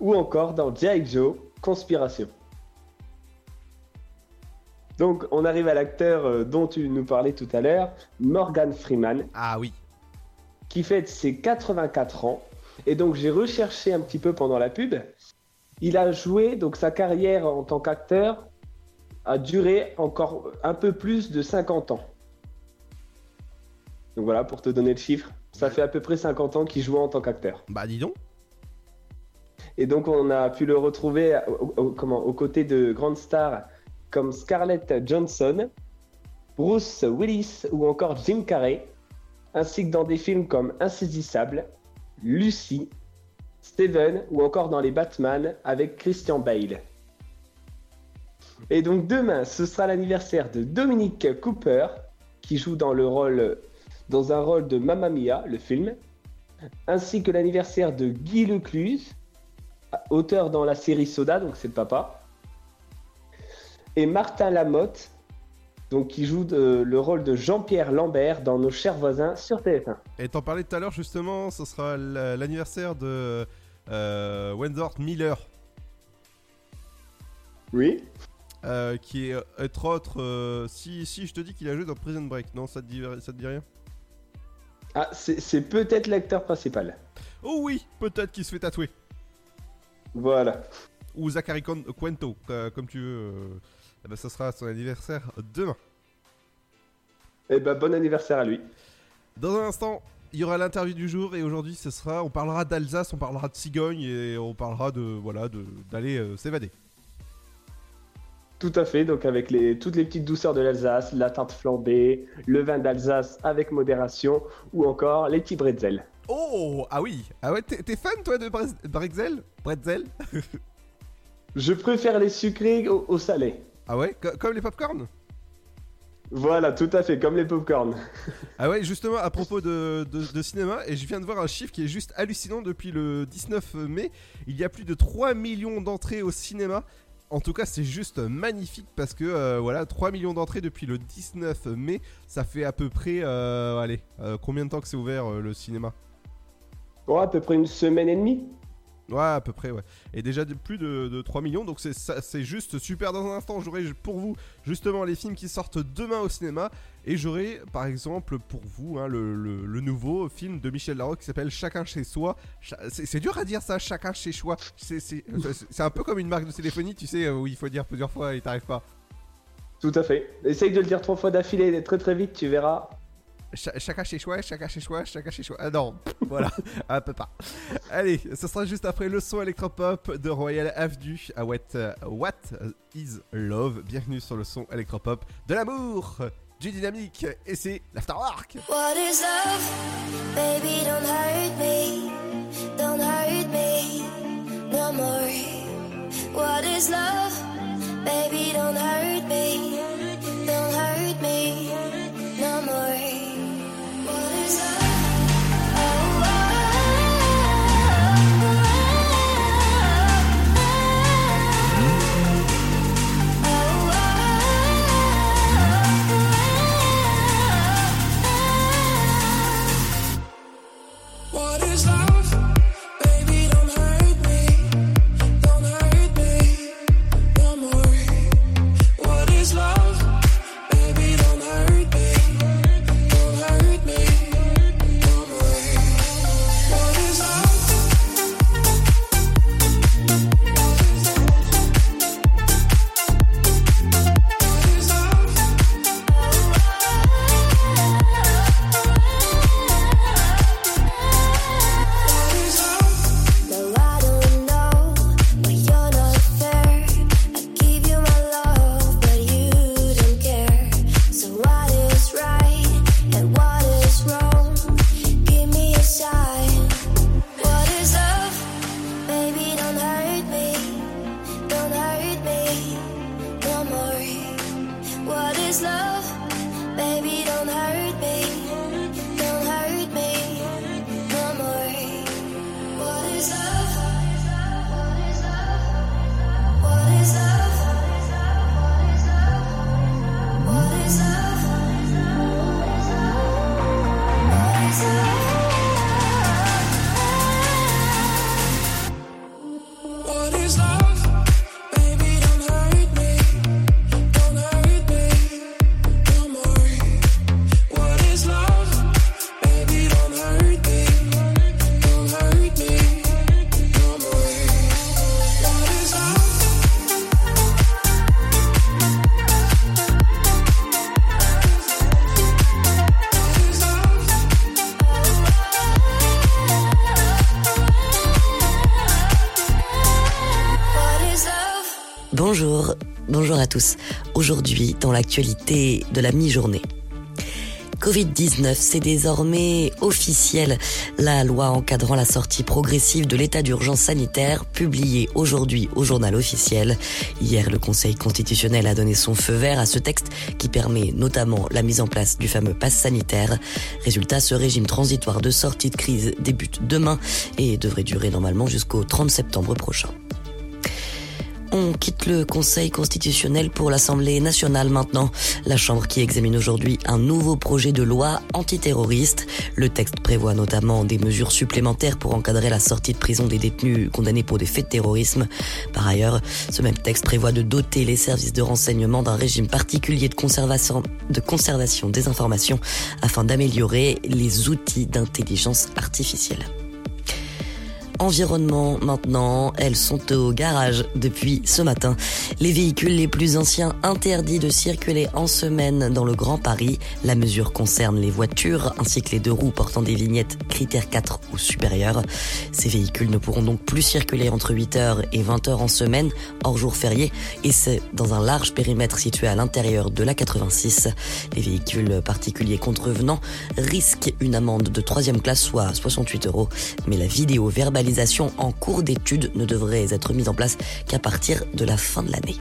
ou encore dans G.I. Joe Conspiration. Donc on arrive à l'acteur euh, dont tu nous parlais tout à l'heure, Morgan Freeman, Ah oui. qui fête ses 84 ans. Et donc j'ai recherché un petit peu pendant la pub. Il a joué, donc sa carrière en tant qu'acteur a duré encore un peu plus de 50 ans. Donc voilà, pour te donner le chiffre, ça fait à peu près 50 ans qu'il jouait en tant qu'acteur. Bah dis donc. Et donc on a pu le retrouver aux côtés de grandes stars comme Scarlett Johnson, Bruce Willis ou encore Jim Carrey, ainsi que dans des films comme Insaisissable, Lucy, Steven ou encore dans les Batman avec Christian Bale. Et donc demain, ce sera l'anniversaire de Dominic Cooper, qui joue dans le rôle, dans un rôle de Mamma Mia, le film, ainsi que l'anniversaire de Guy Lecluse, auteur dans la série Soda, donc c'est le papa, et Martin Lamotte, donc qui joue de- le rôle de Jean-Pierre Lambert dans Nos chers voisins sur TF1. Et t'en parlais tout à l'heure justement, ce sera l'anniversaire de euh, Miller. Oui. euh, qui est entre autres. euh, si, si je te dis qu'il a joué dans Prison Break, non, ça te dit, ça te dit rien? Ah, c'est peut-être l'acteur principal. Oh oui, peut-être qu'il se fait tatouer. Voilà. Ou Zachary Quento, euh, comme tu veux. euh, eh ben, ça sera son anniversaire demain. Eh ben, bon anniversaire à lui. Dans un instant, il y aura l'interview du jour et aujourd'hui, ce sera, on parlera d'Alsace, on parlera de cigogne et on parlera de voilà de d'aller euh, s'évader. Tout à fait, donc avec les, toutes les petites douceurs de l'Alsace, la tarte flambée, le vin d'Alsace avec modération, ou encore les petits bretzels. Oh ah oui ah ouais t'es fan toi de Bretzel? Bretzel? Je préfère les sucrés au, au salé. Ah ouais? Co- Comme les popcorn Voilà, tout à fait, comme les popcorn. Ah ouais, justement, à propos de, de- de cinéma, et je viens de voir un chiffre qui est juste hallucinant depuis le 19 mai. Il y a plus de 3 millions d'entrées au cinéma. En tout cas, c'est juste magnifique parce que euh, voilà, 3 millions d'entrées depuis le 19 mai, ça fait à peu près, euh, allez, euh, combien de temps que c'est ouvert le cinéma? Oh, à peu près une semaine et demie. Ouais, à peu près, ouais. Et déjà de plus de, de 3 millions, donc c'est juste super. Dans un instant, j'aurai pour vous justement les films qui sortent demain au cinéma. Et j'aurai par exemple pour vous hein, le, le- le nouveau film de Michel Larocque qui s'appelle Chacun chez soi. C'est dur à dire ça, chacun chez soi. C'est c'est- c'est un peu comme une marque de téléphonie, tu sais, où il faut dire plusieurs fois et t'arrives pas. Tout à fait. Essaye de le dire trois fois d'affilée, très très vite, tu verras. Cha- chacun chez soi, chacun chez soi, chacun chez soi. Ah non, voilà, un peu pas. Allez, ce sera juste après le son électropop de Royal Avenue à What, euh, What is Love? Bienvenue sur le son électropop de l'amour, du dynamique, et c'est l'Afterwork. What is love? Baby, don't hurt me. Don't hurt me no more. What is love? Baby, don't hurt me. Don't hurt me no more. What tous. Aujourd'hui, dans l'actualité de la mi-journée. Covid-19, c'est désormais officiel. La loi encadrant la sortie progressive de l'état d'urgence sanitaire, publiée aujourd'hui au journal officiel. Hier, le Conseil constitutionnel a donné son feu vert à ce texte qui permet notamment la mise en place du fameux pass sanitaire. Résultat, ce régime transitoire de sortie de crise débute demain et devrait durer normalement jusqu'au 30 septembre prochain. Quitte le Conseil constitutionnel pour l'Assemblée nationale maintenant. La Chambre qui examine aujourd'hui un nouveau projet de loi antiterroriste. Le texte prévoit notamment des mesures supplémentaires pour encadrer la sortie de prison des détenus condamnés pour des faits de terrorisme. Par ailleurs, ce même texte prévoit de doter les services de renseignement d'un régime particulier de conservation des informations afin d'améliorer les outils d'intelligence artificielle. Environnement maintenant, elles sont au garage depuis ce matin. Les véhicules les plus anciens interdits de circuler en semaine dans le Grand Paris. La mesure concerne les voitures ainsi que les deux roues portant des vignettes critères 4 ou supérieurs. Ces véhicules ne pourront donc plus circuler entre 8h et 20h en semaine, hors jour férié, et c'est dans un large périmètre situé à l'intérieur de la 86. Les véhicules particuliers contrevenants risquent une amende de troisième classe, soit 68 euros, mais la vidéo en cours d'étude ne devrait être mise en place qu'à partir de la fin de l'année.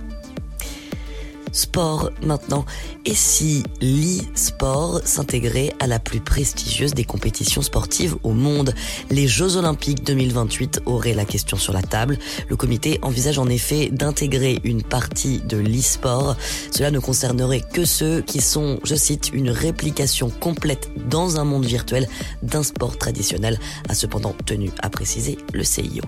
Sport maintenant. Et si l'e-sport s'intégrait à la plus prestigieuse des compétitions sportives au monde? Les Jeux Olympiques 2028 auraient la question sur la table. Le comité envisage en effet d'intégrer une partie de l'e-sport. Cela ne concernerait que ceux qui sont, je cite, une réplication complète dans un monde virtuel d'un sport traditionnel, a cependant tenu à préciser le CIO.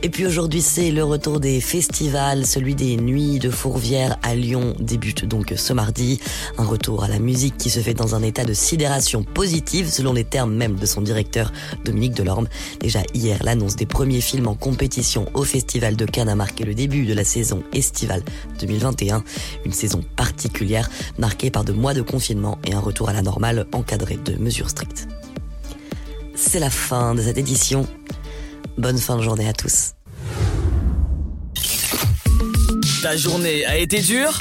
Et puis aujourd'hui, c'est le retour des festivals. Celui des Nuits de Fourvière à Lyon débute donc ce mardi. Un retour à la musique qui se fait dans un état de sidération positive, selon les termes même de son directeur Dominique Delorme. Déjà hier, l'annonce des premiers films en compétition au Festival de Cannes a marqué le début de la saison estivale 2021. Une saison particulière, marquée par de mois de confinement et un retour à la normale encadré de mesures strictes. C'est la fin de cette édition. Bonne fin de journée à tous. Ta journée a été dure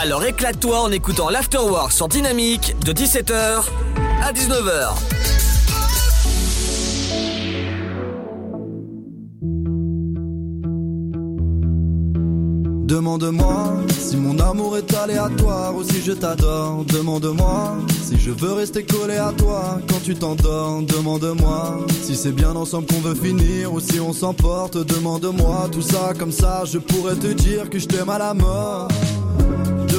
Alors éclate-toi en écoutant l'Afterwork sur Dynamique de 17h à 19h. Demande-moi si mon amour est aléatoire ou si je t'adore. Demande-moi si je veux rester collé à toi quand tu t'endors. Demande-moi si c'est bien ensemble qu'on veut finir ou si on s'emporte. Demande-moi tout ça comme ça, je pourrais te dire que je t'aime à la mort.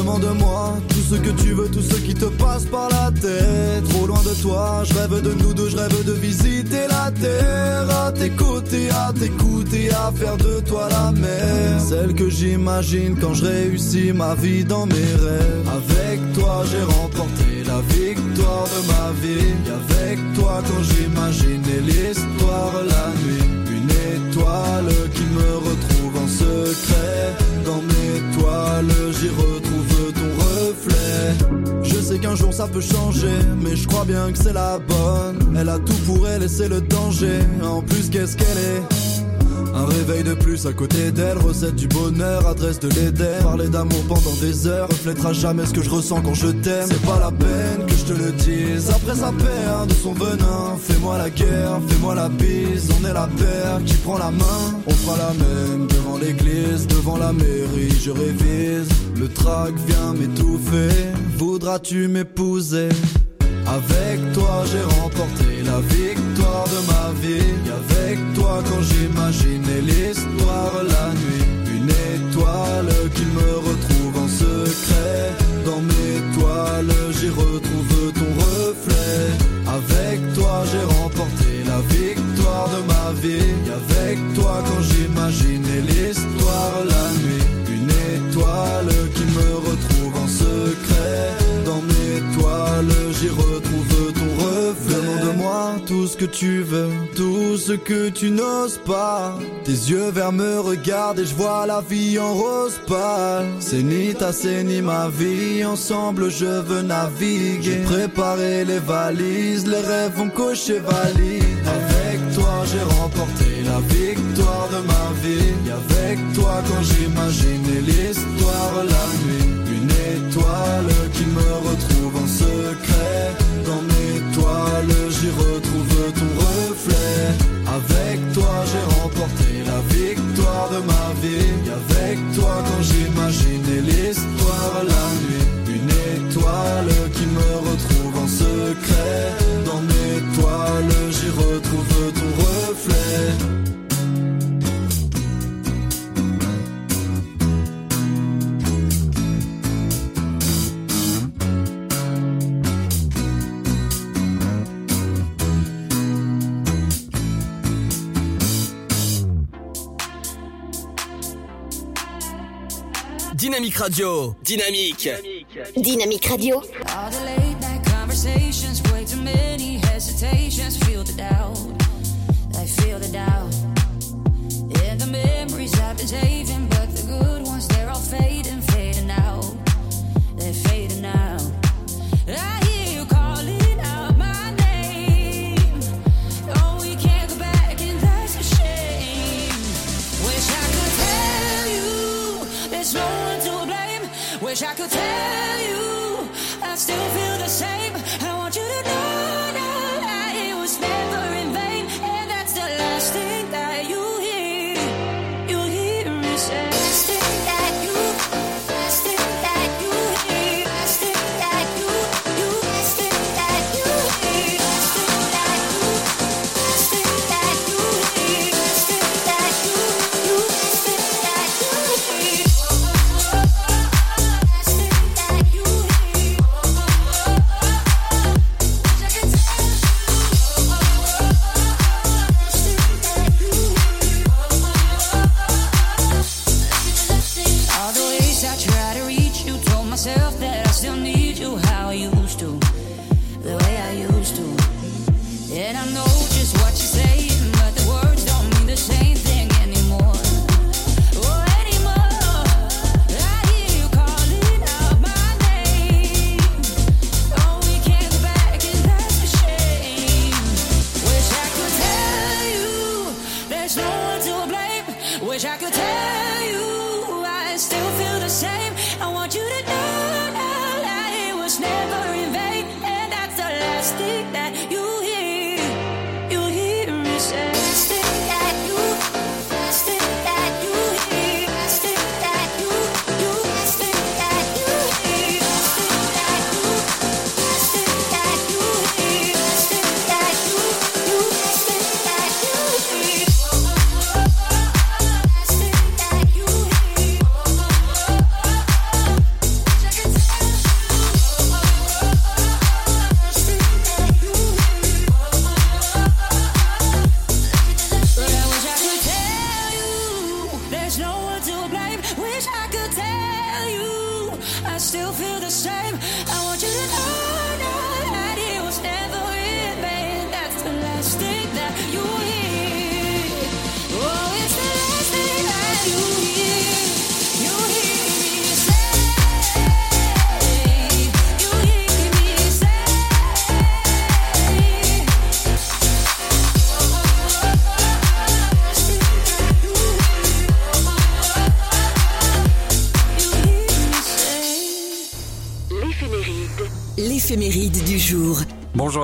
Demande-moi tout ce que tu veux, tout ce qui te passe par la tête. Trop loin de toi, je rêve de nous deux, je rêve de visiter la terre. À tes côtés, à t'écouter, à faire de toi la mer. Celle que j'imagine quand je réussis ma vie dans mes rêves. Avec toi, j'ai remporté la victoire de ma vie. Et avec toi, quand j'imaginais l'histoire la nuit. Une étoile qui me retrouve en secret. Dans mes toiles, j'y retrouve Je sais qu'un jour ça peut changer, mais je crois bien que c'est la bonne. Elle a tout pour elle et c'est le danger. En plus, qu'est-ce qu'elle est? Un réveil de plus à côté d'elle, recette du bonheur, adresse de l'Éden. Parler d'amour pendant des heures, reflètera jamais ce que je ressens quand je t'aime. C'est pas la peine que je te le dise, après sa perd de son venin. Fais-moi la guerre, fais-moi la bise, on est la paire qui prend la main. On fera la même devant l'église, devant la mairie, je révise. Le trac vient m'étouffer, voudras-tu m'épouser? Avec toi j'ai remporté la victoire de ma vie. Avec toi quand j'imaginais l'histoire la nuit Une étoile qui me retrouve en secret. Dans mes toiles j'y tout ce que tu veux, tout ce que tu n'oses pas. Tes yeux verts me regardent et je vois la vie en rose pâle. C'est ni ta, c'est ni ma vie, ensemble je veux naviguer. J'ai préparé les valises, les rêves vont cocher valide. Avec toi j'ai remporté la victoire de ma vie. Et avec toi quand j'imaginais l'histoire la nuit. Une étoile qui me retrouve en secret Dans mes toiles j'y retrouve ton reflet. Avec toi j'ai remporté la victoire de ma vie. Avec toi quand j'imaginais l'histoire la nuit. Une étoile qui me retrouve en secret. Dans mes toiles j'y retrouve ton reflet Dynamique Radio. Dynamique. Dynamique Radio. All the late night conversations, way too many hesitations. Feel the doubt, I feel the doubt. And the memories I've been saving, but the good ones, they're all fading, fading out. They're fading out. I could tell you I still feel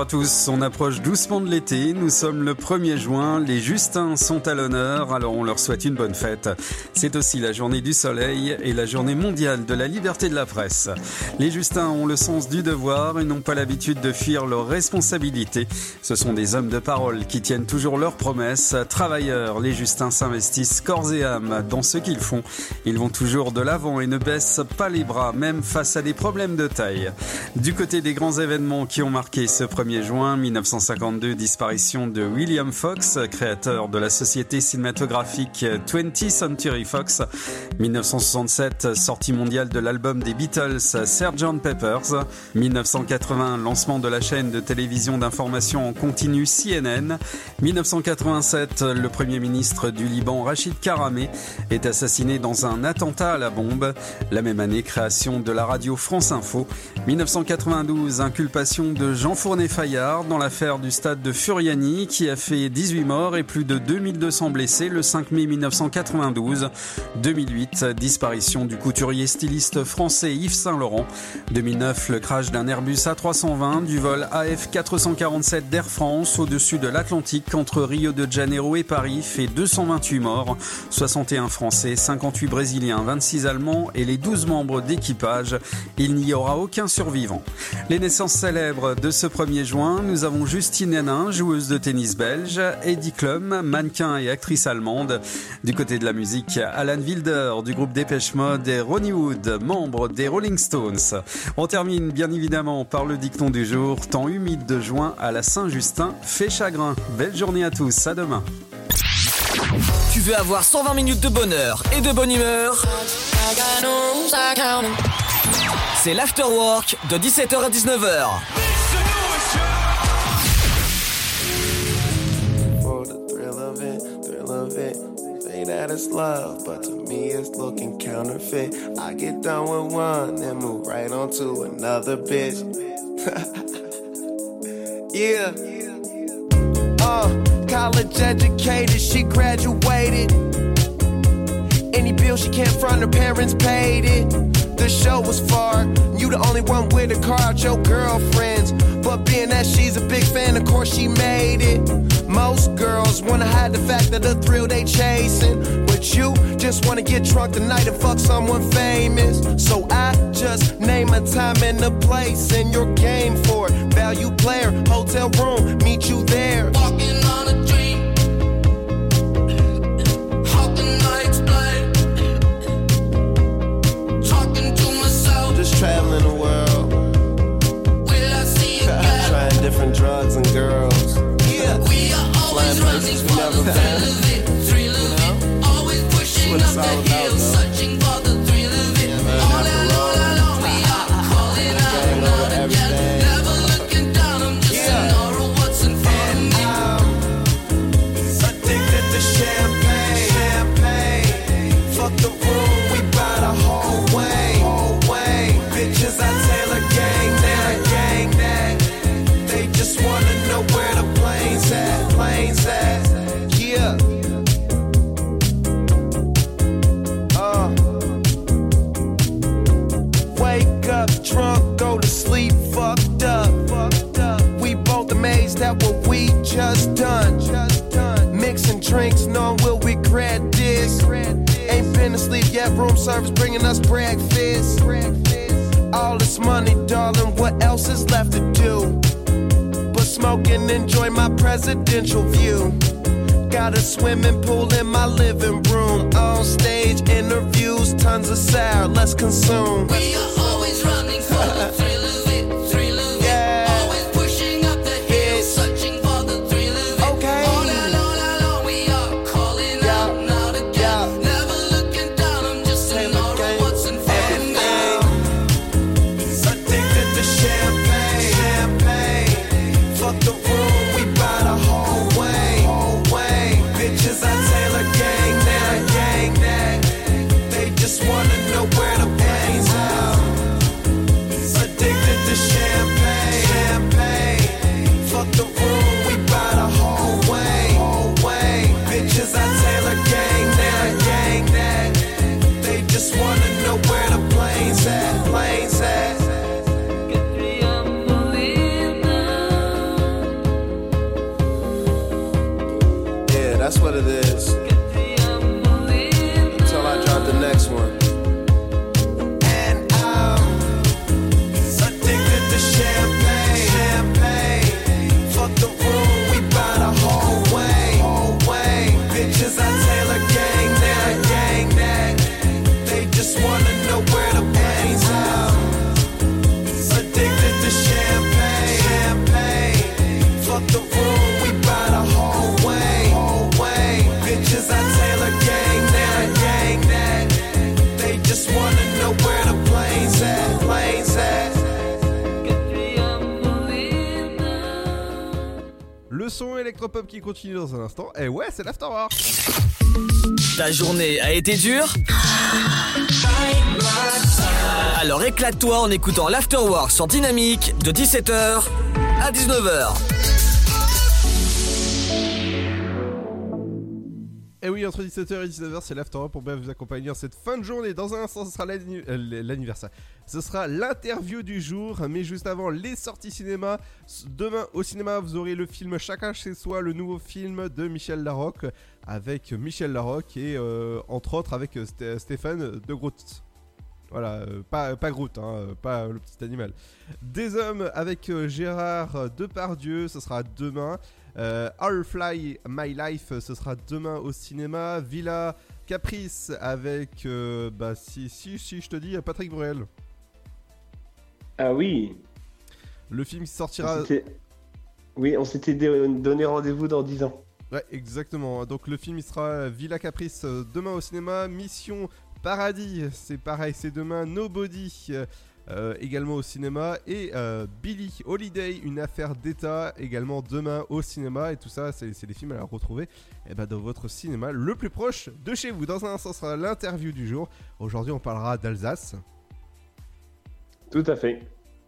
à tous, on approche doucement de l'été, nous sommes le 1er juin, les Justins sont à l'honneur, alors on leur souhaite une bonne fête. C'est aussi la journée du soleil et la journée mondiale de la liberté de la presse. Les Justins ont le sens du devoir et n'ont pas l'habitude de fuir leurs responsabilités. Ce sont des hommes de parole qui tiennent toujours leurs promesses. Travailleurs, les Justins s'investissent corps et âme dans ce qu'ils font. Ils vont toujours de l'avant et ne baissent pas les bras, même face à des problèmes de taille. Du côté des grands événements qui ont marqué ce 1er juin 1952, disparition de William Fox, créateur de la société cinématographique 20th Century Fox. 1967, sortie mondiale de l'album des Beatles Sgt Peppers. 1980, lancement de la chaîne de télévision d'information en continu CNN. 1987, le premier ministre du Liban Rachid Karamé est assassiné dans un attentat à la bombe. La même année, création de la radio France Info. 1992, inculpation de Jean Fournet-Fayard dans l'affaire du stade de Furiani qui a fait 18 morts et plus de 2200 blessés le 5 mai 1992. 2008, disparition du couturier styliste français Yves Saint-Laurent. 2009, le crash d'un Airbus A320 du vol AF447 d'Air France au-dessus de l'Atlantique entre Rio de Janeiro et Paris fait 228 morts, 61 Français, 58 Brésiliens, 26 Allemands et les 12 membres d'équipage. Il n'y aura aucun survivant. Les naissances célèbres de ce 1er juin, nous avons Justine Hénin, joueuse de tennis belge, Eddie Klum, mannequin et actrice allemande. Du côté de la musique, Alan Wilder du groupe Dépêche Mode et Ronnie Wood, membre des Rolling Stones. On termine bien évidemment par le dicton du jour, temps humide de juin à la Saint-Justin fait chagrin. Belle journée à tous, à demain. Tu veux avoir 120 minutes de bonheur et de bonne humeur? C'est l'afterwork de 17h à 19h. That it's love, but to me it's looking counterfeit. I get done with one, and move right on to another bitch. yeah. Uh, college educated, she graduated. Any bill she can't front, her parents paid it. The show was far, you the only one with a car out your girlfriends. But being that she's a big fan, of course she made it. Most girls wanna hide the fact that the thrill they chasing. But you just wanna get drunk tonight and fuck someone famous. So I just name a time and a place, and you're game for it. Value player, hotel room, meet you there. Walking on a dream. How can I explain? Talking to myself. Just traveling the world. Will I see you? Trying different drugs and girls. It, thrill of it. Always pushing up the hill, searching for the thrill of it. All just done. Just done. Mixing drinks, knowing will we'll regret this. Ain't been asleep yet, room service bringing us breakfast. All this money, darling, what else is left to do? But smoke and enjoy my presidential view. Got a swimming pool in my living room. On stage interviews, tons of sour, let's consume. Qui continue dans un instant. Et ouais, c'est l'afterwork. Ta journée a été dure Alors éclate-toi en écoutant l'Afterwork sur Dynamique de 17h à 19h. Et oui, entre 17h et 19h, c'est l'afterwork pour bien vous accompagner en cette fin de journée. Dans un instant, ce sera euh, l'anniversaire. Ce sera l'interview du jour, mais juste avant, les sorties cinéma. Demain, au cinéma, vous aurez le film Chacun chez soi, le nouveau film de Michel Larocque, avec Michel Larocque et euh, entre autres avec euh, Sté- Stéphane de Groot. Voilà, pas, pas Groot, hein, pas le petit animal. Des hommes avec Gérard Depardieu, ce sera demain. Euh, All Fly My Life, ce sera demain au cinéma. Villa Caprice avec, euh, bah si, si, si je te dis, Patrick Bruel. Ah oui. Le film qui sortira. Oui, on s'était donné rendez-vous dans 10 ans. Ouais, exactement. Donc le film il sera Villa Caprice euh, demain au cinéma. Mission Paradis, c'est pareil, c'est demain. Nobody. Euh, également au cinéma et euh, Billy Holiday, une affaire d'État également demain au cinéma et tout ça c'est des films à retrouver eh ben, dans votre cinéma le plus proche de chez vous. Dans un instant ce sera l'interview du jour. Aujourd'hui on parlera d'Alsace. Tout à fait.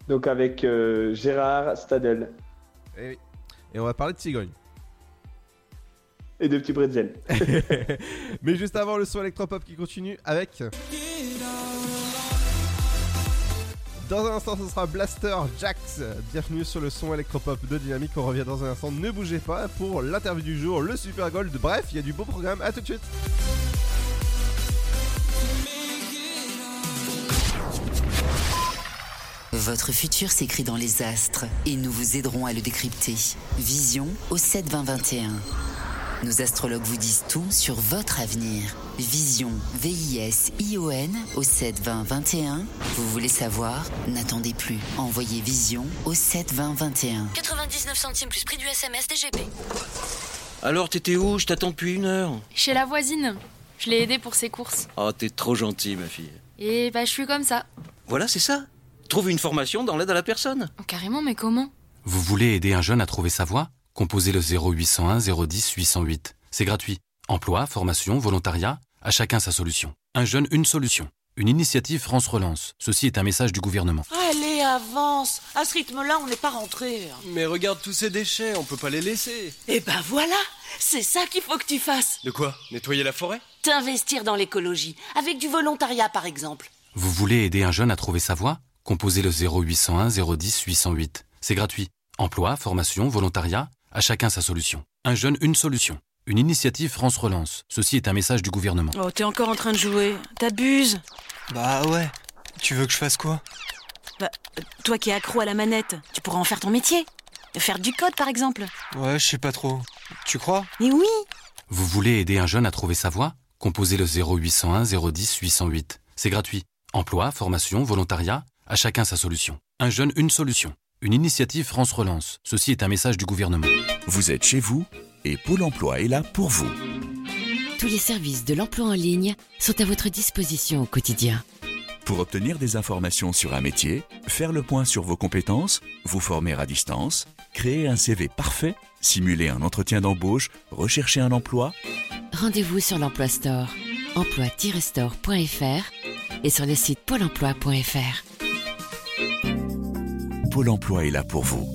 Donc avec euh, Gérard Stadel Et, oui. et on va parler de cigogne. et de petits bretzels. Mais juste avant le son électropop qui continue avec. Dans un instant, ce sera Blaster Jax. Bienvenue sur le son électropop de Dynamique. On revient dans un instant. Ne bougez pas pour l'interview du jour, le Super Gold. Bref, il y a du beau programme. À tout de suite. Votre futur s'écrit dans les astres et nous vous aiderons à le décrypter. Vision au 7 20 21. Nos astrologues vous disent tout sur votre avenir. Vision, V-I-S-I-O-N au 7 20 21. Vous voulez savoir? N'attendez plus. Envoyez Vision au 7 20 21. 99 centimes plus prix du SMS DGP. Alors, t'étais où? Je t'attends depuis une heure. Chez la voisine. Je l'ai aidée pour ses courses. Oh, t'es trop gentil, ma fille. Et bah, je suis comme ça. Voilà, c'est ça. Trouve une formation dans l'aide à la personne. Oh, carrément, mais comment? Vous voulez aider un jeune à trouver sa voie? Composez le 0801 010 808. C'est gratuit. Emploi, formation, volontariat, à chacun sa solution. Un jeune, une solution. Une initiative France Relance. Ceci est un message du gouvernement. Allez, avance. À ce rythme-là, on n'est pas rentré. Mais regarde tous ces déchets, on peut pas les laisser. Eh ben voilà, c'est ça qu'il faut que tu fasses. De quoi? Nettoyer la forêt? T'investir dans l'écologie, avec du volontariat par exemple. Vous voulez aider un jeune à trouver sa voie? Composez le 0801 010 808. C'est gratuit. Emploi, formation, volontariat, à chacun sa solution. Un jeune, une solution. Une initiative France Relance. Ceci est un message du gouvernement. Oh, t'es encore en train de jouer. T'abuses. Bah ouais. Tu veux que je fasse quoi? Bah, euh, toi qui es accro à la manette, tu pourras en faire ton métier. Faire du code par exemple. Ouais, je sais pas trop. Tu crois? Mais oui Vous voulez aider un jeune à trouver sa voie? Composez le 0801 010 808. C'est gratuit. Emploi, formation, volontariat, à chacun sa solution. Un jeune, une solution. Une initiative France Relance. Ceci est un message du gouvernement. Vous êtes chez vous et Pôle emploi est là pour vous. Tous les services de l'emploi en ligne sont à votre disposition au quotidien. Pour obtenir des informations sur un métier, faire le point sur vos compétences, vous former à distance, créer un CV parfait, simuler un entretien d'embauche, rechercher un emploi, Rendez-vous sur l'Emploi Store, emploi-store.fr et sur le site pôle emploi.fr. Pôle emploi est là pour vous.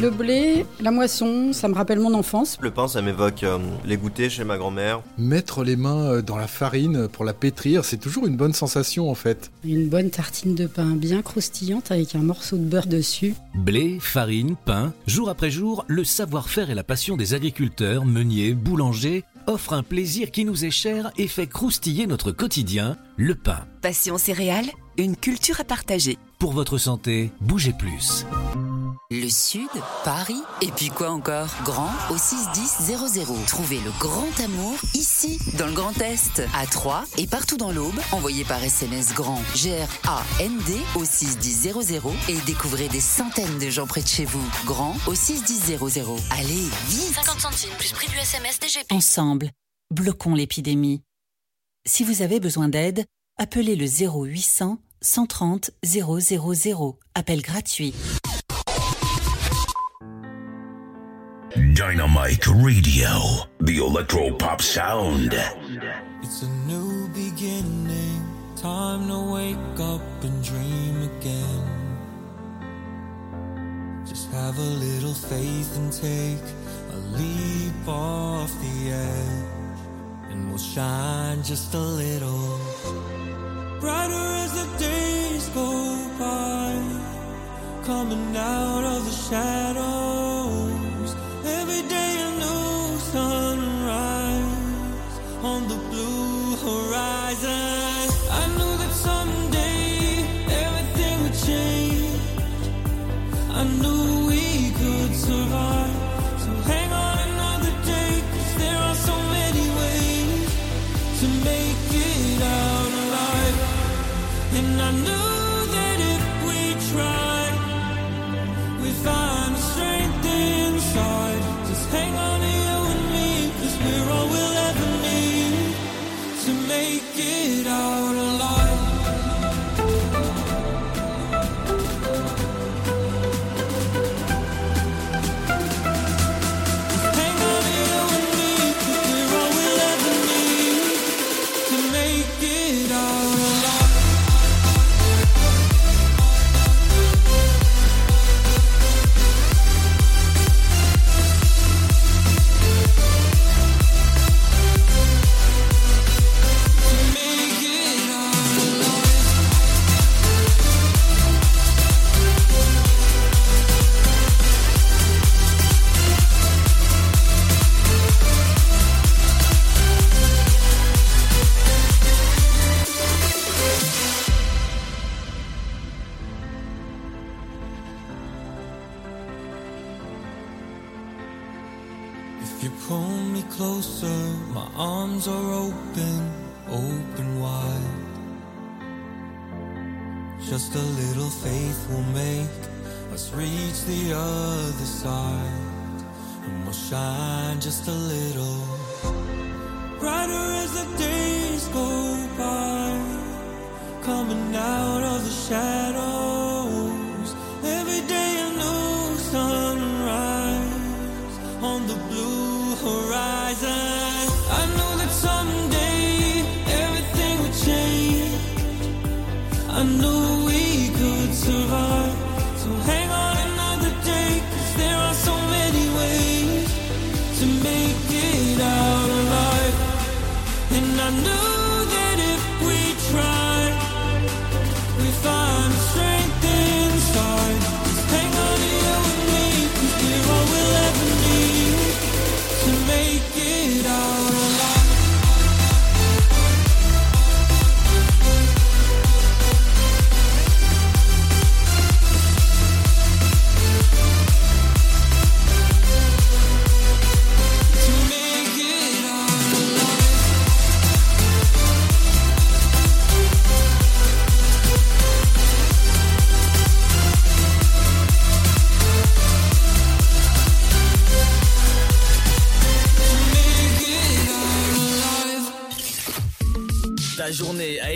Le blé, la moisson, ça me rappelle mon enfance. Le pain, ça m'évoque euh, les goûters chez ma grand-mère. Mettre les mains euh, dans la farine pour la pétrir, c'est toujours une bonne sensation en fait. Une bonne tartine de pain bien croustillante avec un morceau de beurre dessus. Blé, farine, pain, jour après jour, le savoir-faire et la passion des agriculteurs, meuniers, boulangers offrent un plaisir qui nous est cher et fait croustiller notre quotidien, le pain. Passion céréales, une culture à partager. Pour votre santé, bougez plus. Le Sud, Paris, et puis quoi encore? Grand au 61000. Trouvez le grand amour ici, dans le Grand Est, à Troyes et partout dans l'Aube. Envoyez par SMS grand G-R-A-N-D au 61000 et découvrez des centaines de gens près de chez vous. Grand au 61000. Allez, vite 50 centimes plus prix du SMS DGP. Ensemble, bloquons l'épidémie. Si vous avez besoin d'aide, appelez le 0800 130 000. Appel gratuit. Dynamite Radio, the electro pop sound. It's a new beginning, time to wake up and dream again. Just have a little faith and take a leap off the edge, and we'll shine just a little brighter as the days go by. Coming out of the shadows, every day a new sunrise on the blue horizon. I knew that someday everything would change. I knew we could survive. And I knew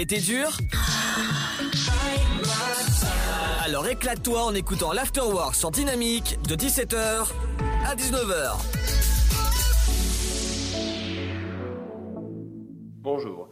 été dure Alors éclate-toi en écoutant l'Afterwork sur Dynamique de 17h à 19h. Bonjour.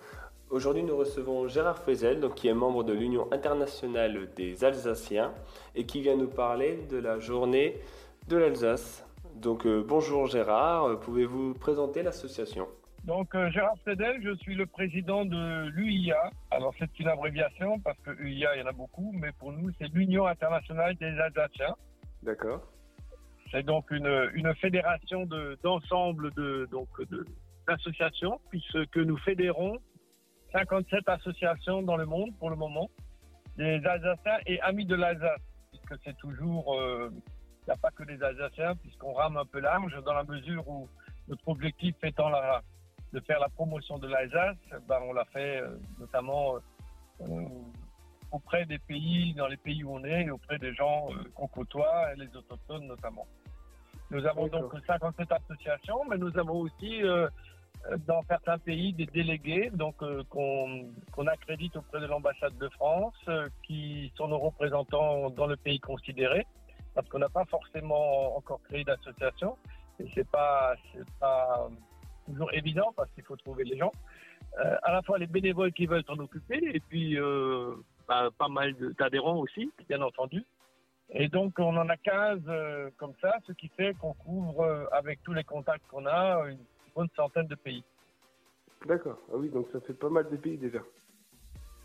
Aujourd'hui, nous recevons Gérard Fezel, donc, qui est membre de l'Union internationale des Alsaciens et qui vient nous parler de la journée de l'Alsace. Donc, euh, bonjour Gérard, pouvez-vous présenter l'association? Donc, euh, Gérard Fredel, je suis le président de l'UIA. Alors, c'est une abréviation parce que UIA, il y en a beaucoup, mais pour nous, c'est l'Union internationale des Alsaciens. D'accord. C'est donc une, une fédération de- d'ensemble de, donc de, d'associations, puisque nous fédérons 57 associations dans le monde pour le moment, des Alsaciens et amis de l'Alsace, puisque c'est toujours, euh, il n'y a pas que des Alsaciens, puisqu'on rame un peu large, dans la mesure où notre objectif étant la, de faire la promotion de l'Alsace, ben, on l'a fait euh, notamment euh, auprès des pays, dans les pays où on est, et auprès des gens euh, qu'on côtoie, et les autochtones notamment. Nous avons donc 57 associations, mais nous avons aussi euh, euh, dans certains pays des délégués donc euh, qu'on accrédite auprès de l'ambassade de France, euh, qui sont nos représentants dans le pays considéré, parce qu'on n'a pas forcément encore créé d'association, et c'est pas pas toujours évident parce qu'il faut trouver les gens. Euh, à la fois les bénévoles qui veulent s'en occuper, et puis euh, bah, pas mal d'adhérents aussi, bien entendu. Et donc, on en a 15 euh, comme ça, ce qui fait qu'on couvre, avec tous les contacts qu'on a, une bonne centaine de pays. D'accord. Ah oui, donc ça fait pas mal de pays déjà.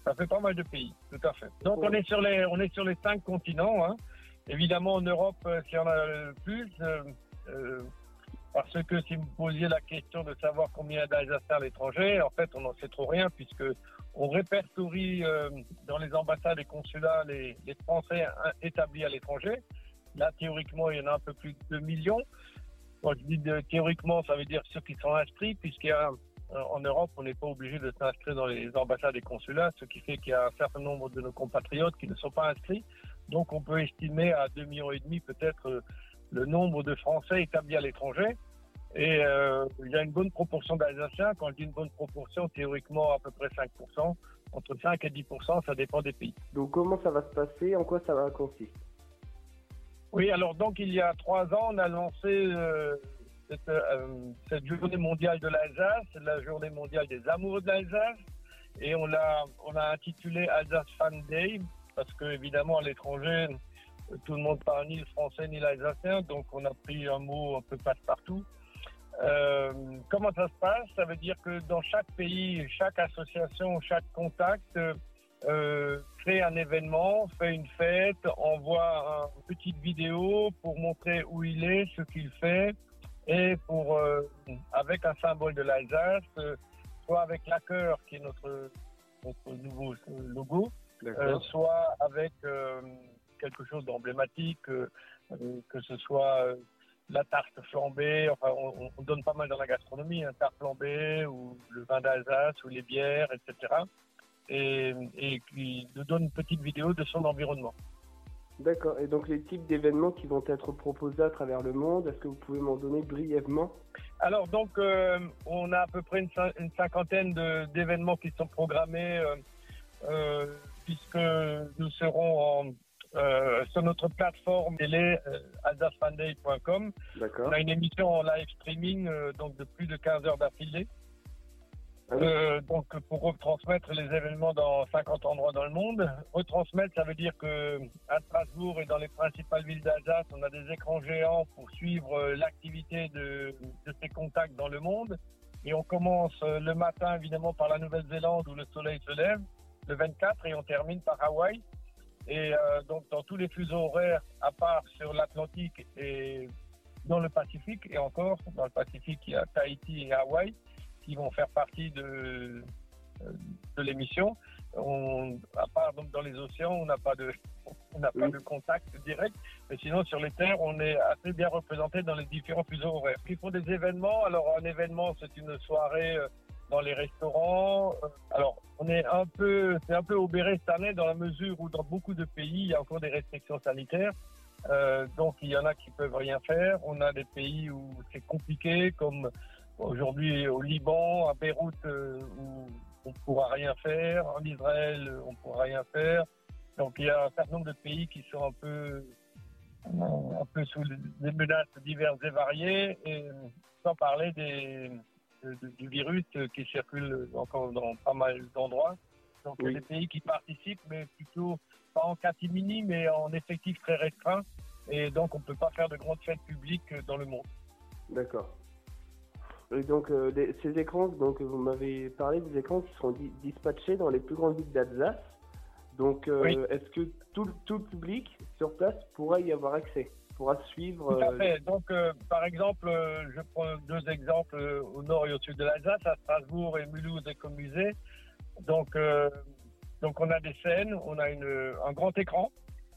Ça fait pas mal de pays, tout à fait. Donc, on est sur les, on est sur les cinq continents. hein. Évidemment, en Europe, s'il y en a le plus, parce que si vous posiez la question de savoir combien d'Alsaciens à l'étranger, en fait, on n'en sait trop rien, puisque on répertorie euh, dans les ambassades et consulats les, Français établis à l'étranger. Là, théoriquement, il y en a un peu plus de 2 millions. Quand je dis théoriquement, ça veut dire ceux qui sont inscrits, puisqu'il euh, Europe, on n'est pas obligé de s'inscrire dans les ambassades et consulats, ce qui fait qu'il y a un certain nombre de nos compatriotes qui ne sont pas inscrits. Donc, on peut estimer à 2 millions peut-être euh, le nombre de Français établis à l'étranger. Et euh, il y a une bonne proportion d'Alsaciens. Quand je dis une bonne proportion, théoriquement à peu près 5%. Entre 5 et 10%, ça dépend des pays. Donc, comment ça va se passer? En quoi ça va consister Oui, alors donc il y a trois ans, on a lancé euh, cette, euh, cette journée mondiale de l'Alsace, la journée mondiale des amoureux de l'Alsace, et on l'a on a intitulé Alsace Fan Day parce que évidemment à l'étranger tout le monde parle ni le français ni l'alsacien, donc on a pris un mot un peu passe-partout. Euh, comment ça se passe? Ça veut dire que dans chaque pays, chaque association, chaque contact euh, crée un événement, fait une fête, envoie une petite vidéo pour montrer où il est, ce qu'il fait, et pour euh, avec un symbole de l'Alsace, euh, soit avec la cœur qui est notre, notre nouveau logo, soit avec quelque chose d'emblématique, euh, euh, que ce soit euh, la tarte flambée, enfin on, on donne pas mal dans la gastronomie, un tarte flambée ou le vin d'Alsace ou les bières, etc. Et, et qui nous donne une petite vidéo de son environnement. D'accord. Et donc les types d'événements qui vont être proposés à travers le monde, est-ce que vous pouvez m'en donner brièvement? Alors donc euh, on a à peu près une, cin- une cinquantaine d'événements qui sont programmés euh, euh, puisque nous serons en, euh, sur notre plateforme télé euh, alsacefanday.com. D'accord. On a une émission en live streaming euh, donc de plus de 15 heures d'affilée. Euh, donc pour retransmettre les événements dans 50 endroits dans le monde. Retransmettre, ça veut dire que à Strasbourg et dans les principales villes d'Alsace, on a des écrans géants pour suivre l'activité de, de ces contacts dans le monde. Et on commence le matin évidemment par la Nouvelle-Zélande où le soleil se lève, le 24, et on termine par Hawaï. Et euh, donc dans tous les fuseaux horaires, à part sur l'Atlantique et dans le Pacifique, et encore dans le Pacifique, il y a Tahiti et Hawaï qui vont faire partie de, euh, de l'émission. On, à part donc dans les océans, on n'a pas de, on n'a pas de contact direct, mais sinon sur les terres, on est assez bien représenté dans les différents fuseaux horaires. Ils font des événements. Alors un événement, c'est une soirée euh, dans les restaurants. Euh, Alors on est un peu, c'est un peu obéré cette année dans la mesure où dans beaucoup de pays, il y a encore des restrictions sanitaires. Euh, donc il y en a qui peuvent rien faire. On a des pays où c'est compliqué, comme aujourd'hui au Liban, à Beyrouth, euh, où on pourra rien faire. En Israël, euh, on pourra rien faire. Donc il y a un certain nombre de pays qui sont un peu, un peu sous des menaces diverses et variées, et sans parler des, de- de- du virus euh, qui circule encore dans pas mal d'endroits. Donc il y a des pays qui participent, mais plutôt pas en catimini, mais en effectif très restreint. Et donc on ne peut pas faire de grandes fêtes publiques euh, dans le monde. D'accord. Et donc euh, des- ces écrans, donc vous m'avez parlé des écrans qui seront di- dispatchés dans les plus grandes villes d'Alsace. Donc euh, Oui. est-ce que tout, tout le public sur place pourra y avoir accès, pourra suivre Tout à euh, fait. Donc, euh, par exemple, euh, je prends deux exemples euh, au nord et au sud de l'Alsace, à Strasbourg et Mulhouse et Comusée. Donc, euh, donc, on a des scènes, on a une, un grand écran,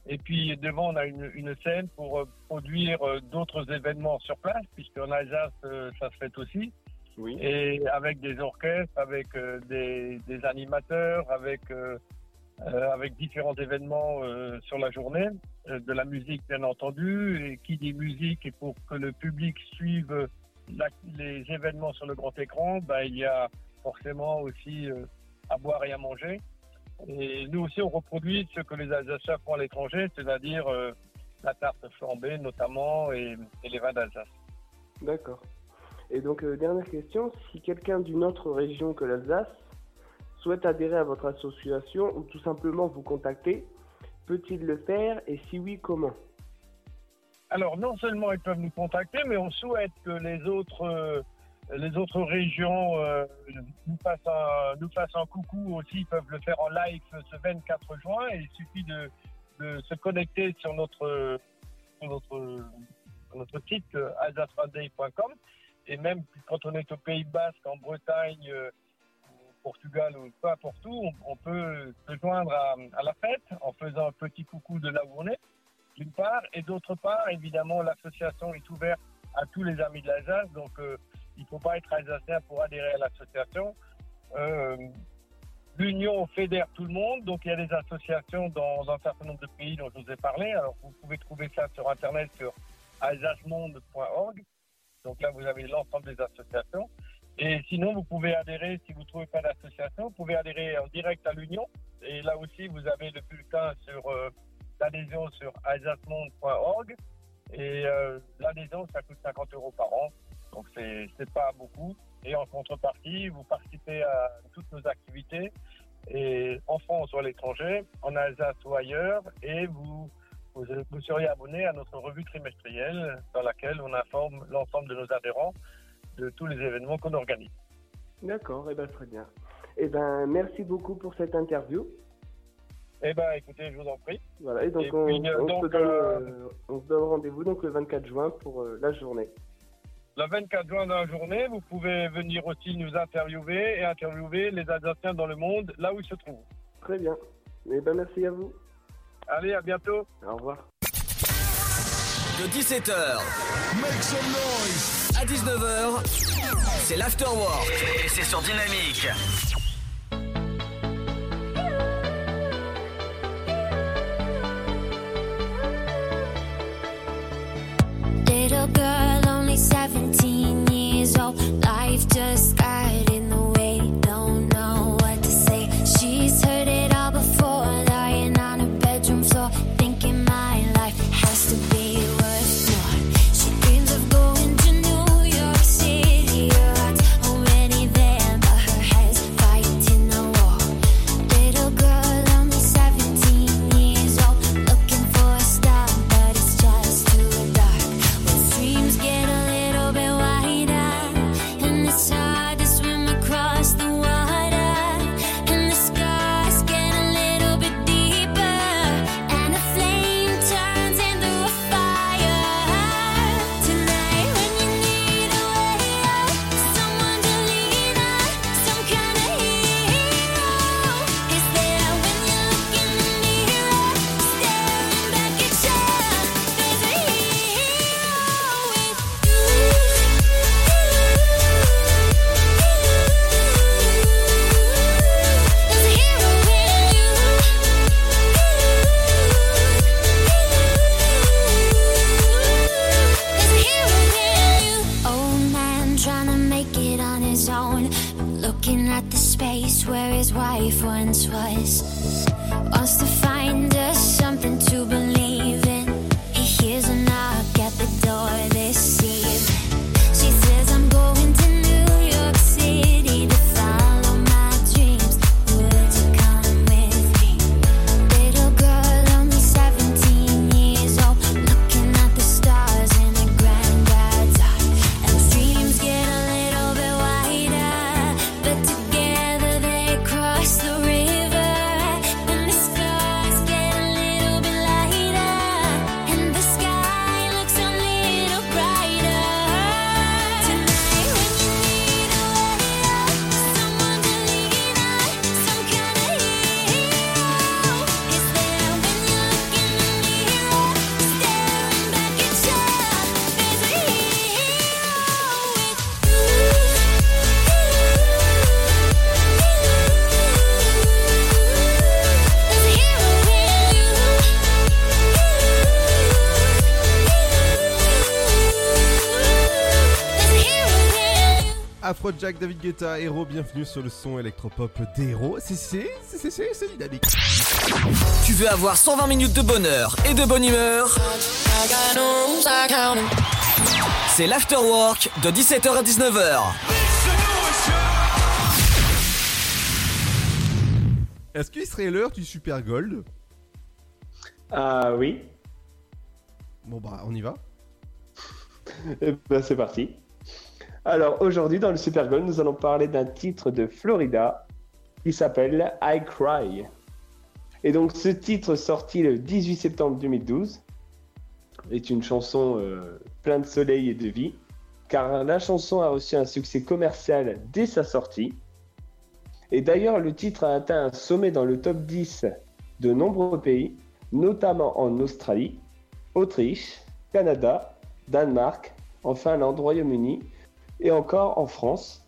et puis devant, on a une, une scène pour produire d'autres événements sur place, puisqu'en Alsace, ça se fait aussi. Oui. Et avec des orchestres, avec des, des animateurs, avec euh, avec différents événements euh, sur la journée, euh, de la musique bien entendu, et qui dit musique et pour que le public suive les événements sur le grand écran, bah, il y a forcément aussi à boire et à manger. Et nous aussi, on reproduit ce que les Alsaciens font à l'étranger, c'est-à-dire la tarte flambée notamment et, les vins d'Alsace. D'accord. Et donc, dernière question, si quelqu'un d'une autre région que l'Alsace souhaite adhérer à votre association ou tout simplement vous contacter, peut-il le faire et si oui, comment? Alors, non seulement ils peuvent nous contacter, mais on souhaite que les autres, euh, les autres régions euh, nous, fassent un, nous fassent un coucou aussi. Ils peuvent le faire en live ce 24 juin. Et il suffit de, se connecter sur notre, sur notre, notre site euh, alsacefanday.com. Et même quand on est au Pays Basque, en Bretagne, Portugal ou peu importe où, on, peut se joindre à, la fête en faisant un petit coucou de là où d'une part, et d'autre part, évidemment, l'association est ouverte à tous les amis de l'Alsace, donc euh, il ne faut pas être alsacien pour adhérer à l'association. Euh, L'union fédère tout le monde, donc il y a des associations dans un certain nombre de pays dont je vous ai parlé. Alors vous pouvez trouver ça sur internet sur alsacemonde.org. Donc là vous avez l'ensemble des associations. Et sinon vous pouvez adhérer si vous ne trouvez pas d'association, vous pouvez adhérer en direct à l'union. Et là aussi vous avez le bulletin sur euh, l'adhésion sur alsacemonde.org. Et euh, l'adhésion, ça coûte 50 euros par an. Donc, c'est c'est pas beaucoup. Et en contrepartie, vous participez à toutes nos activités, et en France ou à l'étranger, en Alsace ou ailleurs, et vous, vous, vous abonné à notre revue trimestrielle dans laquelle on informe l'ensemble de nos adhérents de tous les événements qu'on organise. D'accord, et ben très bien. Et ben merci beaucoup pour cette interview. Eh ben, écoutez, je vous en prie. Voilà, et donc, Et on, puis, euh, on donc, se donne, euh, on se donne rendez-vous donc le 24 juin pour euh, la journée. Le 24 juin dans la journée, vous pouvez venir aussi nous interviewer et interviewer les Alsaciens dans le monde, là où ils se trouvent. Très bien. Et ben merci à vous. Allez, à bientôt. Au revoir. De De 17h. Make some noise. À 19h. C'est l'afterwork. Et c'est sur Dynamique. Afrojack, David Guetta, Héros, bienvenue sur le son électropop d'Héros. C'est c'est c'est c'est c'est c'est dynamique. Tu veux avoir 120 minutes de bonheur et de bonne humeur? C'est l'afterwork de 17h à 19h. Est-ce qu'il serait l'heure du Super Gold? Ah oui. Bon bah on y va. Eh ben, c'est parti. Alors aujourd'hui dans le Super Gold, nous allons parler d'un titre de Florida qui s'appelle I Cry. Et donc ce titre sorti le 18 septembre 2012 est une chanson euh, plein de soleil et de vie car la chanson a reçu un succès commercial dès sa sortie. Et d'ailleurs le titre a atteint un sommet dans le top 10 de nombreux pays, notamment en Australie, Autriche, Canada, Danemark, en Finlande, Royaume-Uni et encore en France.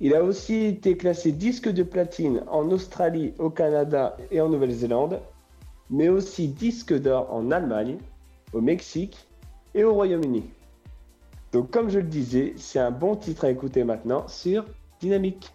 Il a aussi été classé disque de platine en Australie, au Canada et en Nouvelle-Zélande, mais aussi disque d'or en Allemagne, au Mexique et au Royaume-Uni. Donc comme je le disais, c'est un bon titre à écouter maintenant sur Dynamique.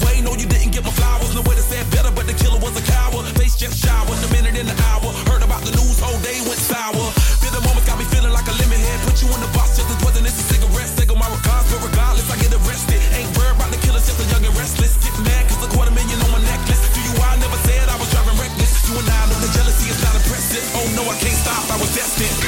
away. No, you didn't get my flowers. No way to say better, but the killer was a coward. Face just showered, a minute in the hour. Heard about the news, whole day went sour. Feel the moment got me feeling like a lemon head. Put you in the box, just as wasn't a cigarette. Single my regards, but regardless, I get arrested. Ain't worried about the killer, just a young and restless. Get mad, cause a quarter million on my necklace. Do you I never said I was driving reckless? You and I know the jealousy is not impressive. Oh no, I can't stop, I was destined.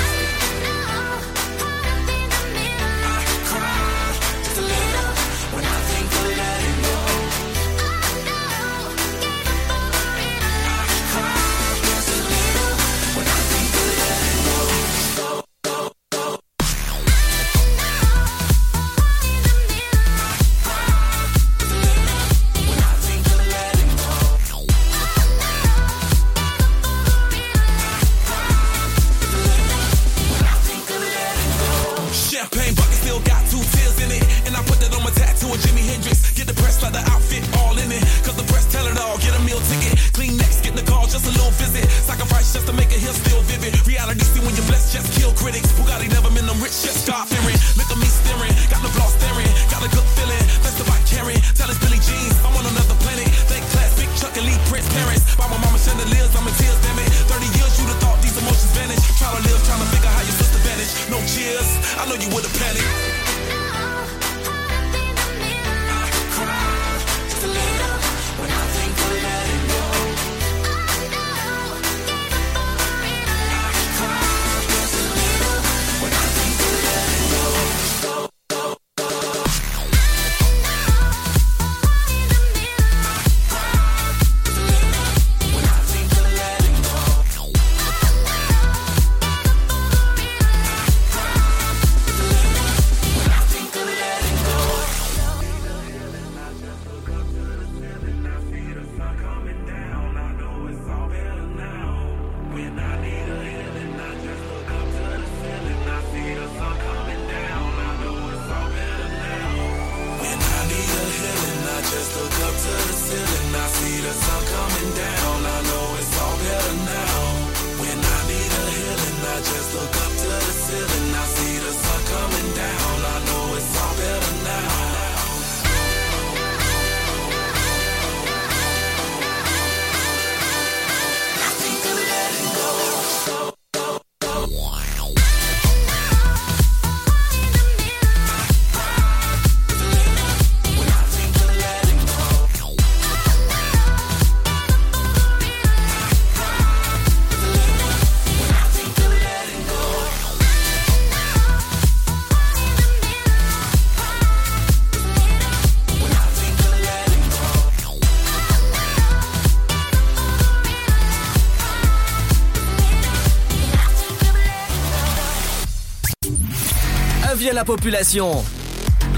la population.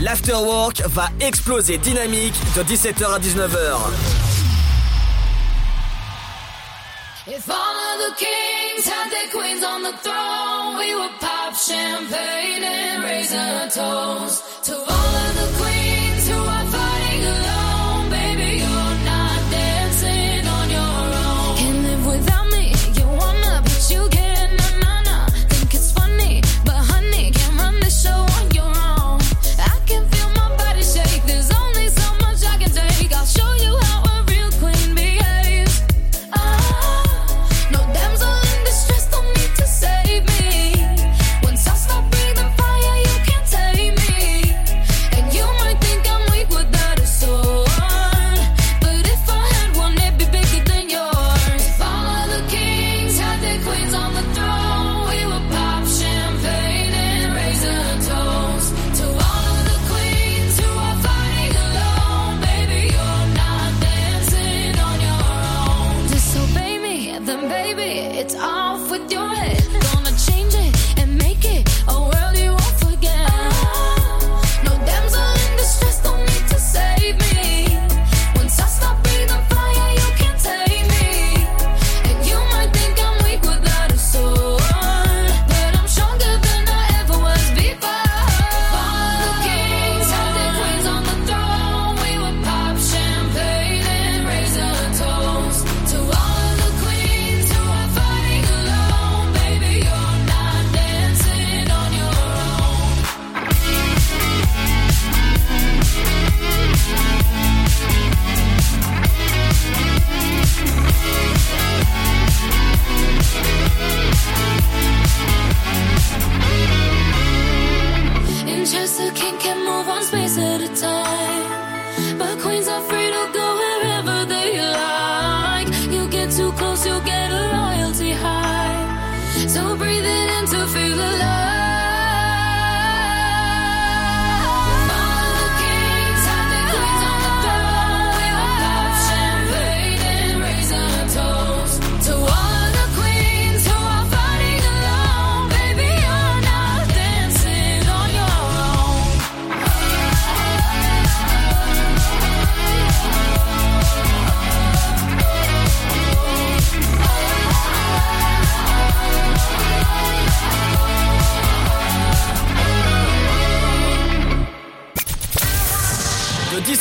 L'afterwork va exploser dynamique de 17h à 19h. To all of the queens.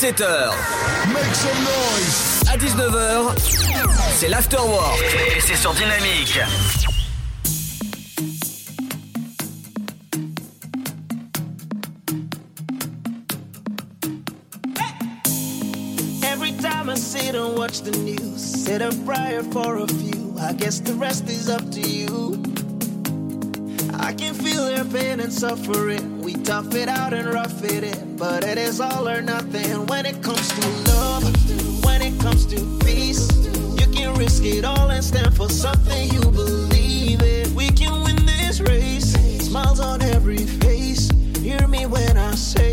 17h. Make some noise. À 19h, c'est l'afterwork. Et c'est sur Dynamique. sit and watch the news. Set a prayer for a few. I guess the rest is up to you. I can feel their pain and suffering Tough it out and rough it in. But it is all or nothing when it comes to love. When it comes to peace. You can risk it all and stand for something you believe in. We can win this race. Smiles on every face. Hear me when I say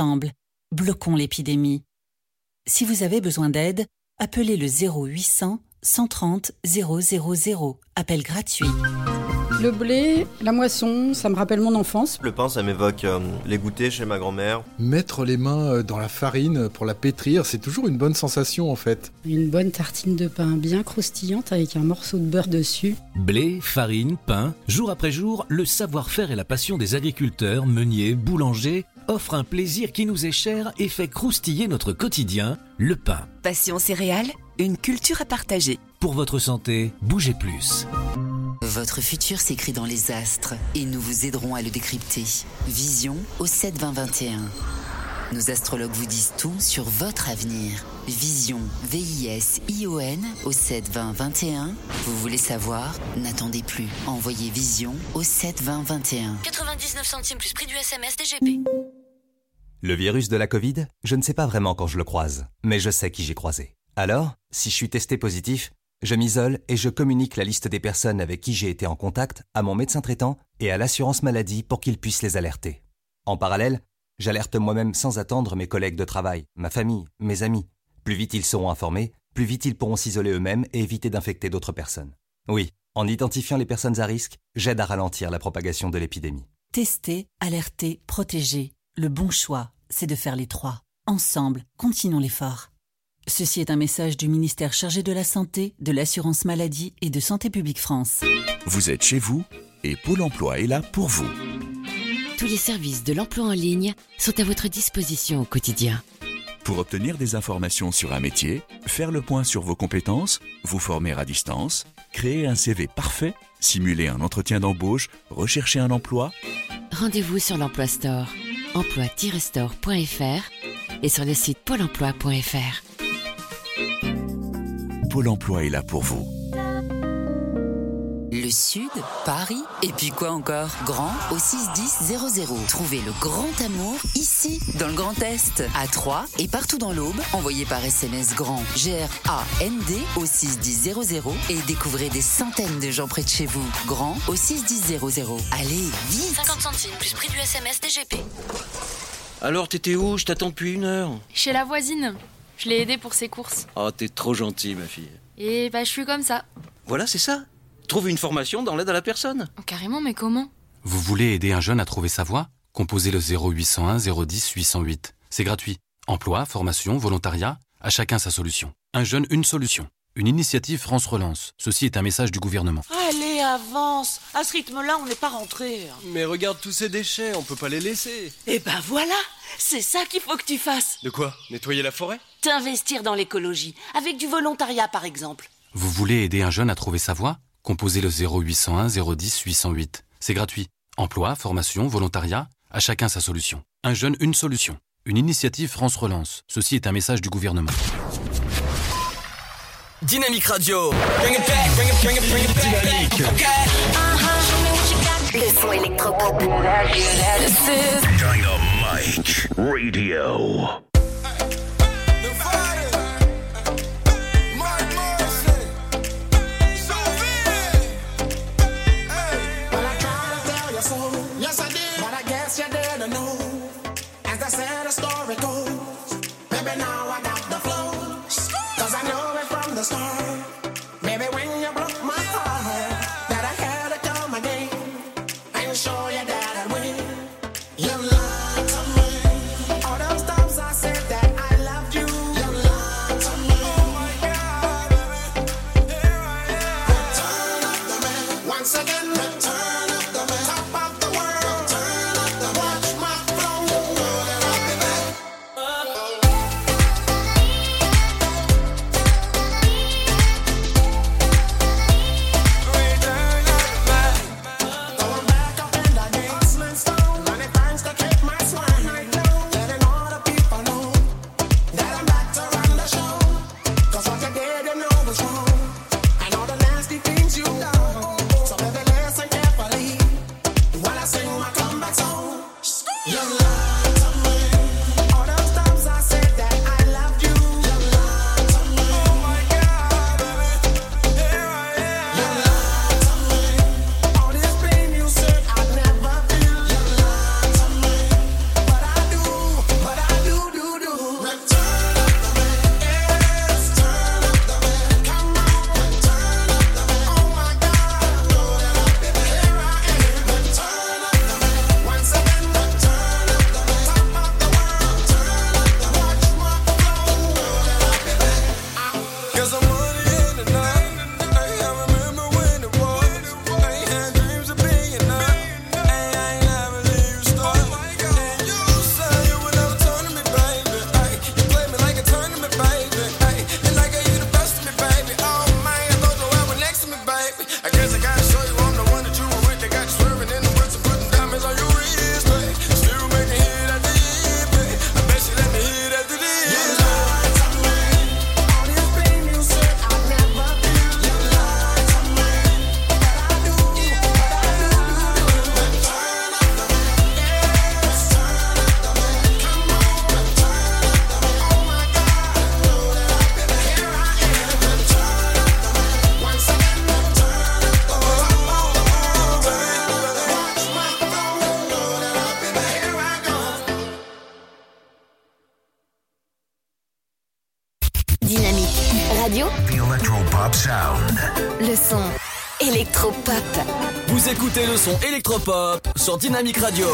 Ensemble, bloquons l'épidémie. Si vous avez besoin d'aide, appelez le 0800 130 000. Appel gratuit. Le blé, la moisson, ça me rappelle mon enfance. Le pain, ça m'évoque euh, les goûters chez ma grand-mère. Mettre les mains euh, dans la farine pour la pétrir, c'est toujours une bonne sensation en fait. Une bonne tartine de pain bien croustillante avec un morceau de beurre dessus. Blé, farine, pain, jour après jour, le savoir-faire et la passion des agriculteurs, meuniers, boulangers offrent un plaisir qui nous est cher et fait croustiller notre quotidien, le pain. Passion céréales, une culture à partager. Pour votre santé, bougez plus. Votre futur s'écrit dans les astres et nous vous aiderons à le décrypter. Vision au 7 20 21. Nos astrologues vous disent tout sur votre avenir. Vision, V-I-S-I-O-N au 7 20 21. Vous voulez savoir? N'attendez plus. Envoyez Vision au 7 20 21. 99 centimes plus prix du SMS DGP. Le virus de la Covid, je ne sais pas vraiment quand je le croise, mais je sais qui j'ai croisé. Alors, si je suis testé positif, je m'isole et je communique la liste des personnes avec qui j'ai été en contact à mon médecin traitant et à l'assurance maladie pour qu'ils puissent les alerter. En parallèle, j'alerte moi-même sans attendre mes collègues de travail, ma famille, mes amis. Plus vite ils seront informés, plus vite ils pourront s'isoler eux-mêmes et éviter d'infecter d'autres personnes. Oui, en identifiant les personnes à risque, j'aide à ralentir la propagation de l'épidémie. Tester, alerter, protéger. Le bon choix, c'est de faire les trois. Ensemble, continuons l'effort. Ceci est un message du ministère chargé de la Santé, de l'Assurance Maladie et de Santé Publique France. Vous êtes chez vous et Pôle emploi est là pour vous. Tous les services de l'emploi en ligne sont à votre disposition au quotidien. Pour obtenir des informations sur un métier, faire le point sur vos compétences, vous former à distance, créer un CV parfait, simuler un entretien d'embauche, rechercher un emploi, Rendez-vous sur l'Emploi Store, emploi-store.fr et sur le site pôle emploi.fr. Pôle emploi est là pour vous. Le Sud, Paris, et puis quoi encore? Grand au 61000. Trouvez le grand amour ici, dans le Grand Est, à Troyes et partout dans l'Aube. Envoyez par SMS grand G-R-A-N-D au 61000 et découvrez des centaines de gens près de chez vous. Grand au 61000. Allez, vite 50 centimes plus prix du SMS DGP. Alors, t'étais où? Je t'attends depuis une heure. Chez la voisine. Je l'ai aidée pour ses courses. Oh, t'es trop gentille, ma fille. Et bah, je suis comme ça. Voilà, c'est ça trouver une formation dans l'aide à la personne. Oh, carrément, mais comment? Vous voulez aider un jeune à trouver sa voie? Composez le 0801 010 808. C'est gratuit. Emploi, formation, volontariat, à chacun sa solution. Un jeune, une solution. Une initiative France Relance. Ceci est un message du gouvernement. Allez, avance À ce rythme-là, on n'est pas rentré. Hein. Mais regarde tous ces déchets, on peut pas les laisser. Eh ben voilà C'est ça qu'il faut que tu fasses De quoi? Nettoyer la forêt? T'investir dans l'écologie, avec du volontariat par exemple. Vous voulez aider un jeune à trouver sa voie? Composez le 0801 010 808. C'est gratuit. Emploi, formation, volontariat, à chacun sa solution. Un jeune, une solution. Une initiative France Relance. Ceci est un message du gouvernement. Dynamique Radio. Bring it back, bring it, bring it, bring it. Dynamique. Le son. Dynamique Radio. sur Dynamic Radio.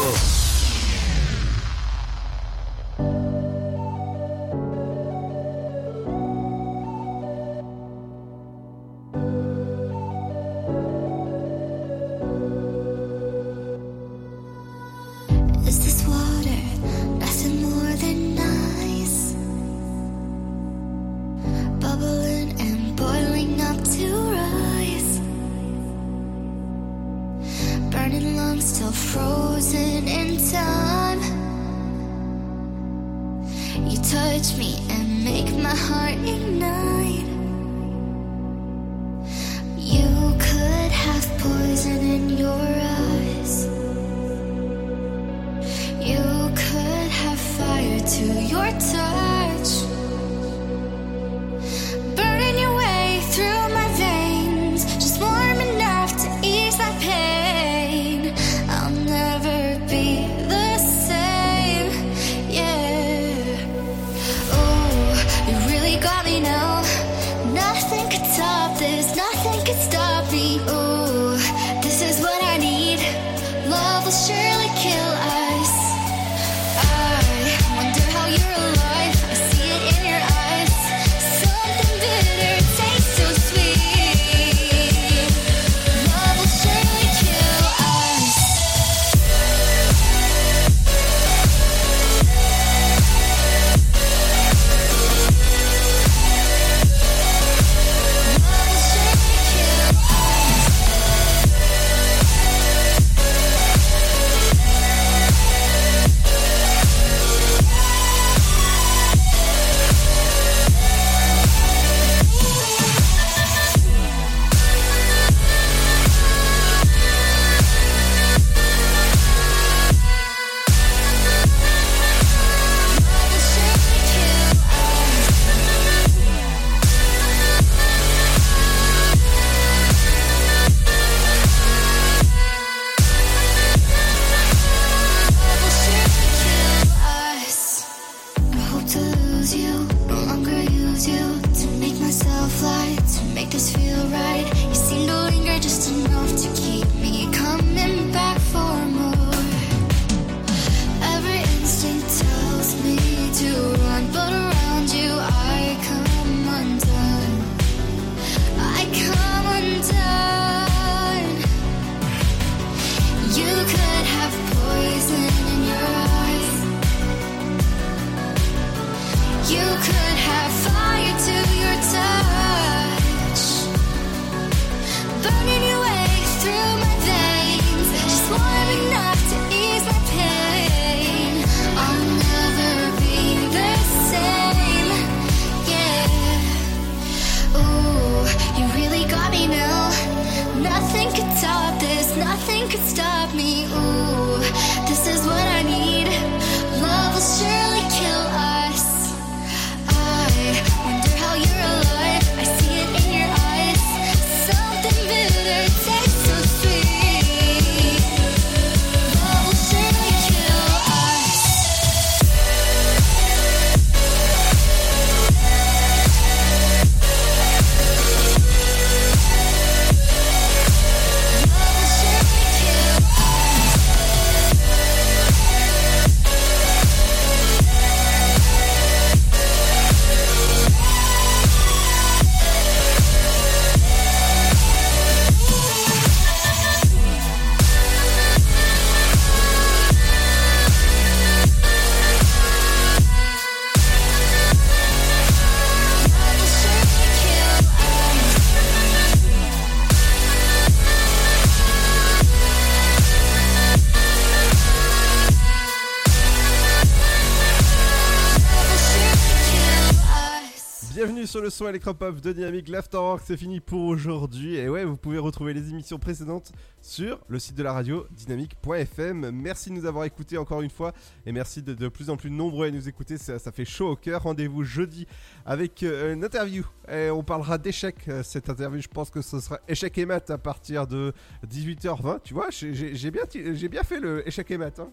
Sur le son électropop de Dynamique l'Afterwork, c'est fini pour aujourd'hui. Et ouais, vous pouvez retrouver les émissions précédentes sur le site de la radio dynamique.fm. Merci de nous avoir écoutés encore une fois et merci de, de plus en plus nombreux à nous écouter, ça, fait chaud au cœur. Rendez-vous jeudi avec euh, une interview et on parlera d'échecs. Euh, Cette interview, je pense que ce sera échec et maths à partir de 18h20. Tu vois, j'ai- bien, bien fait le échec et maths. hein.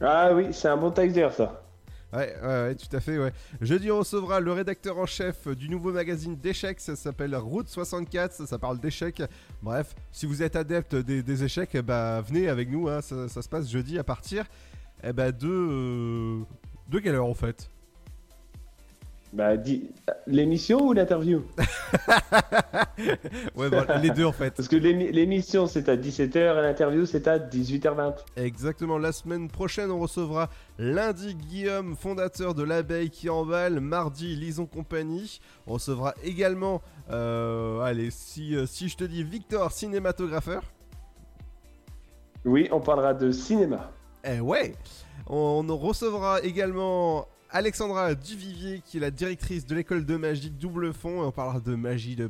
Ah oui, c'est un bon taxer ça. Ouais, ouais, ouais, tout à fait, ouais. Jeudi, on recevra le rédacteur en chef du nouveau magazine d'échecs, ça s'appelle Route 64, ça, ça parle d'échecs. Bref, si vous êtes adepte des, échecs, bah venez avec nous, hein, ça, se passe jeudi à partir eh bah, de... euh, de quelle heure en fait? Bah, l'émission ou l'interview? Ouais, bon, les deux en fait. Parce que l'émi- l'émission c'est à 17h et l'interview c'est à 18h20. Exactement, la semaine prochaine, on recevra lundi Guillaume, fondateur de l'abeille qui emballe, mardi Lison Compagnie. On recevra également, euh, allez, si, euh, si je te dis Victor, cinématographeur. Oui, on parlera de cinéma. Eh ouais On recevra également Alexandra Duvivier, qui est la directrice de l'école de magie Double Fond, on parlera de magie de,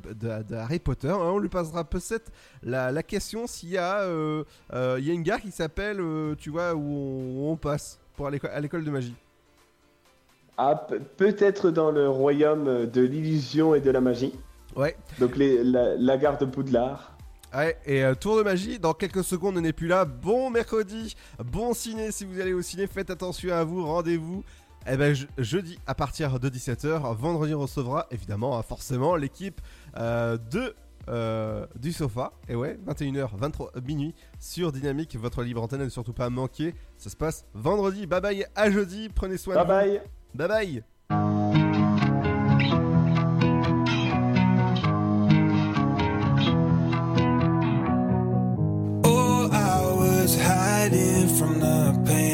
Harry Potter. Hein. On lui passera peut-être la, question s'il y, a, euh, euh, y a une gare qui s'appelle, euh, tu vois, où on, passe pour aller à l'école de magie. Ah, peut-être dans le royaume de l'illusion et de la magie. Ouais. Donc la, gare de Poudlard. Ouais, et tour de magie, dans quelques secondes, on n'est plus là. Bon mercredi, bon ciné si vous allez au ciné, faites attention à vous, rendez-vous eh ben, jeudi à partir de 17h, vendredi on recevra évidemment, hein, forcément, l'équipe euh, de euh, du sofa. Et ouais, 21h, 23 minuit sur Dynamique, votre libre antenne, ne surtout pas manquer. Ça se passe vendredi. Bye bye à jeudi. Prenez soin bye de vous. Bye bye. Bye bye.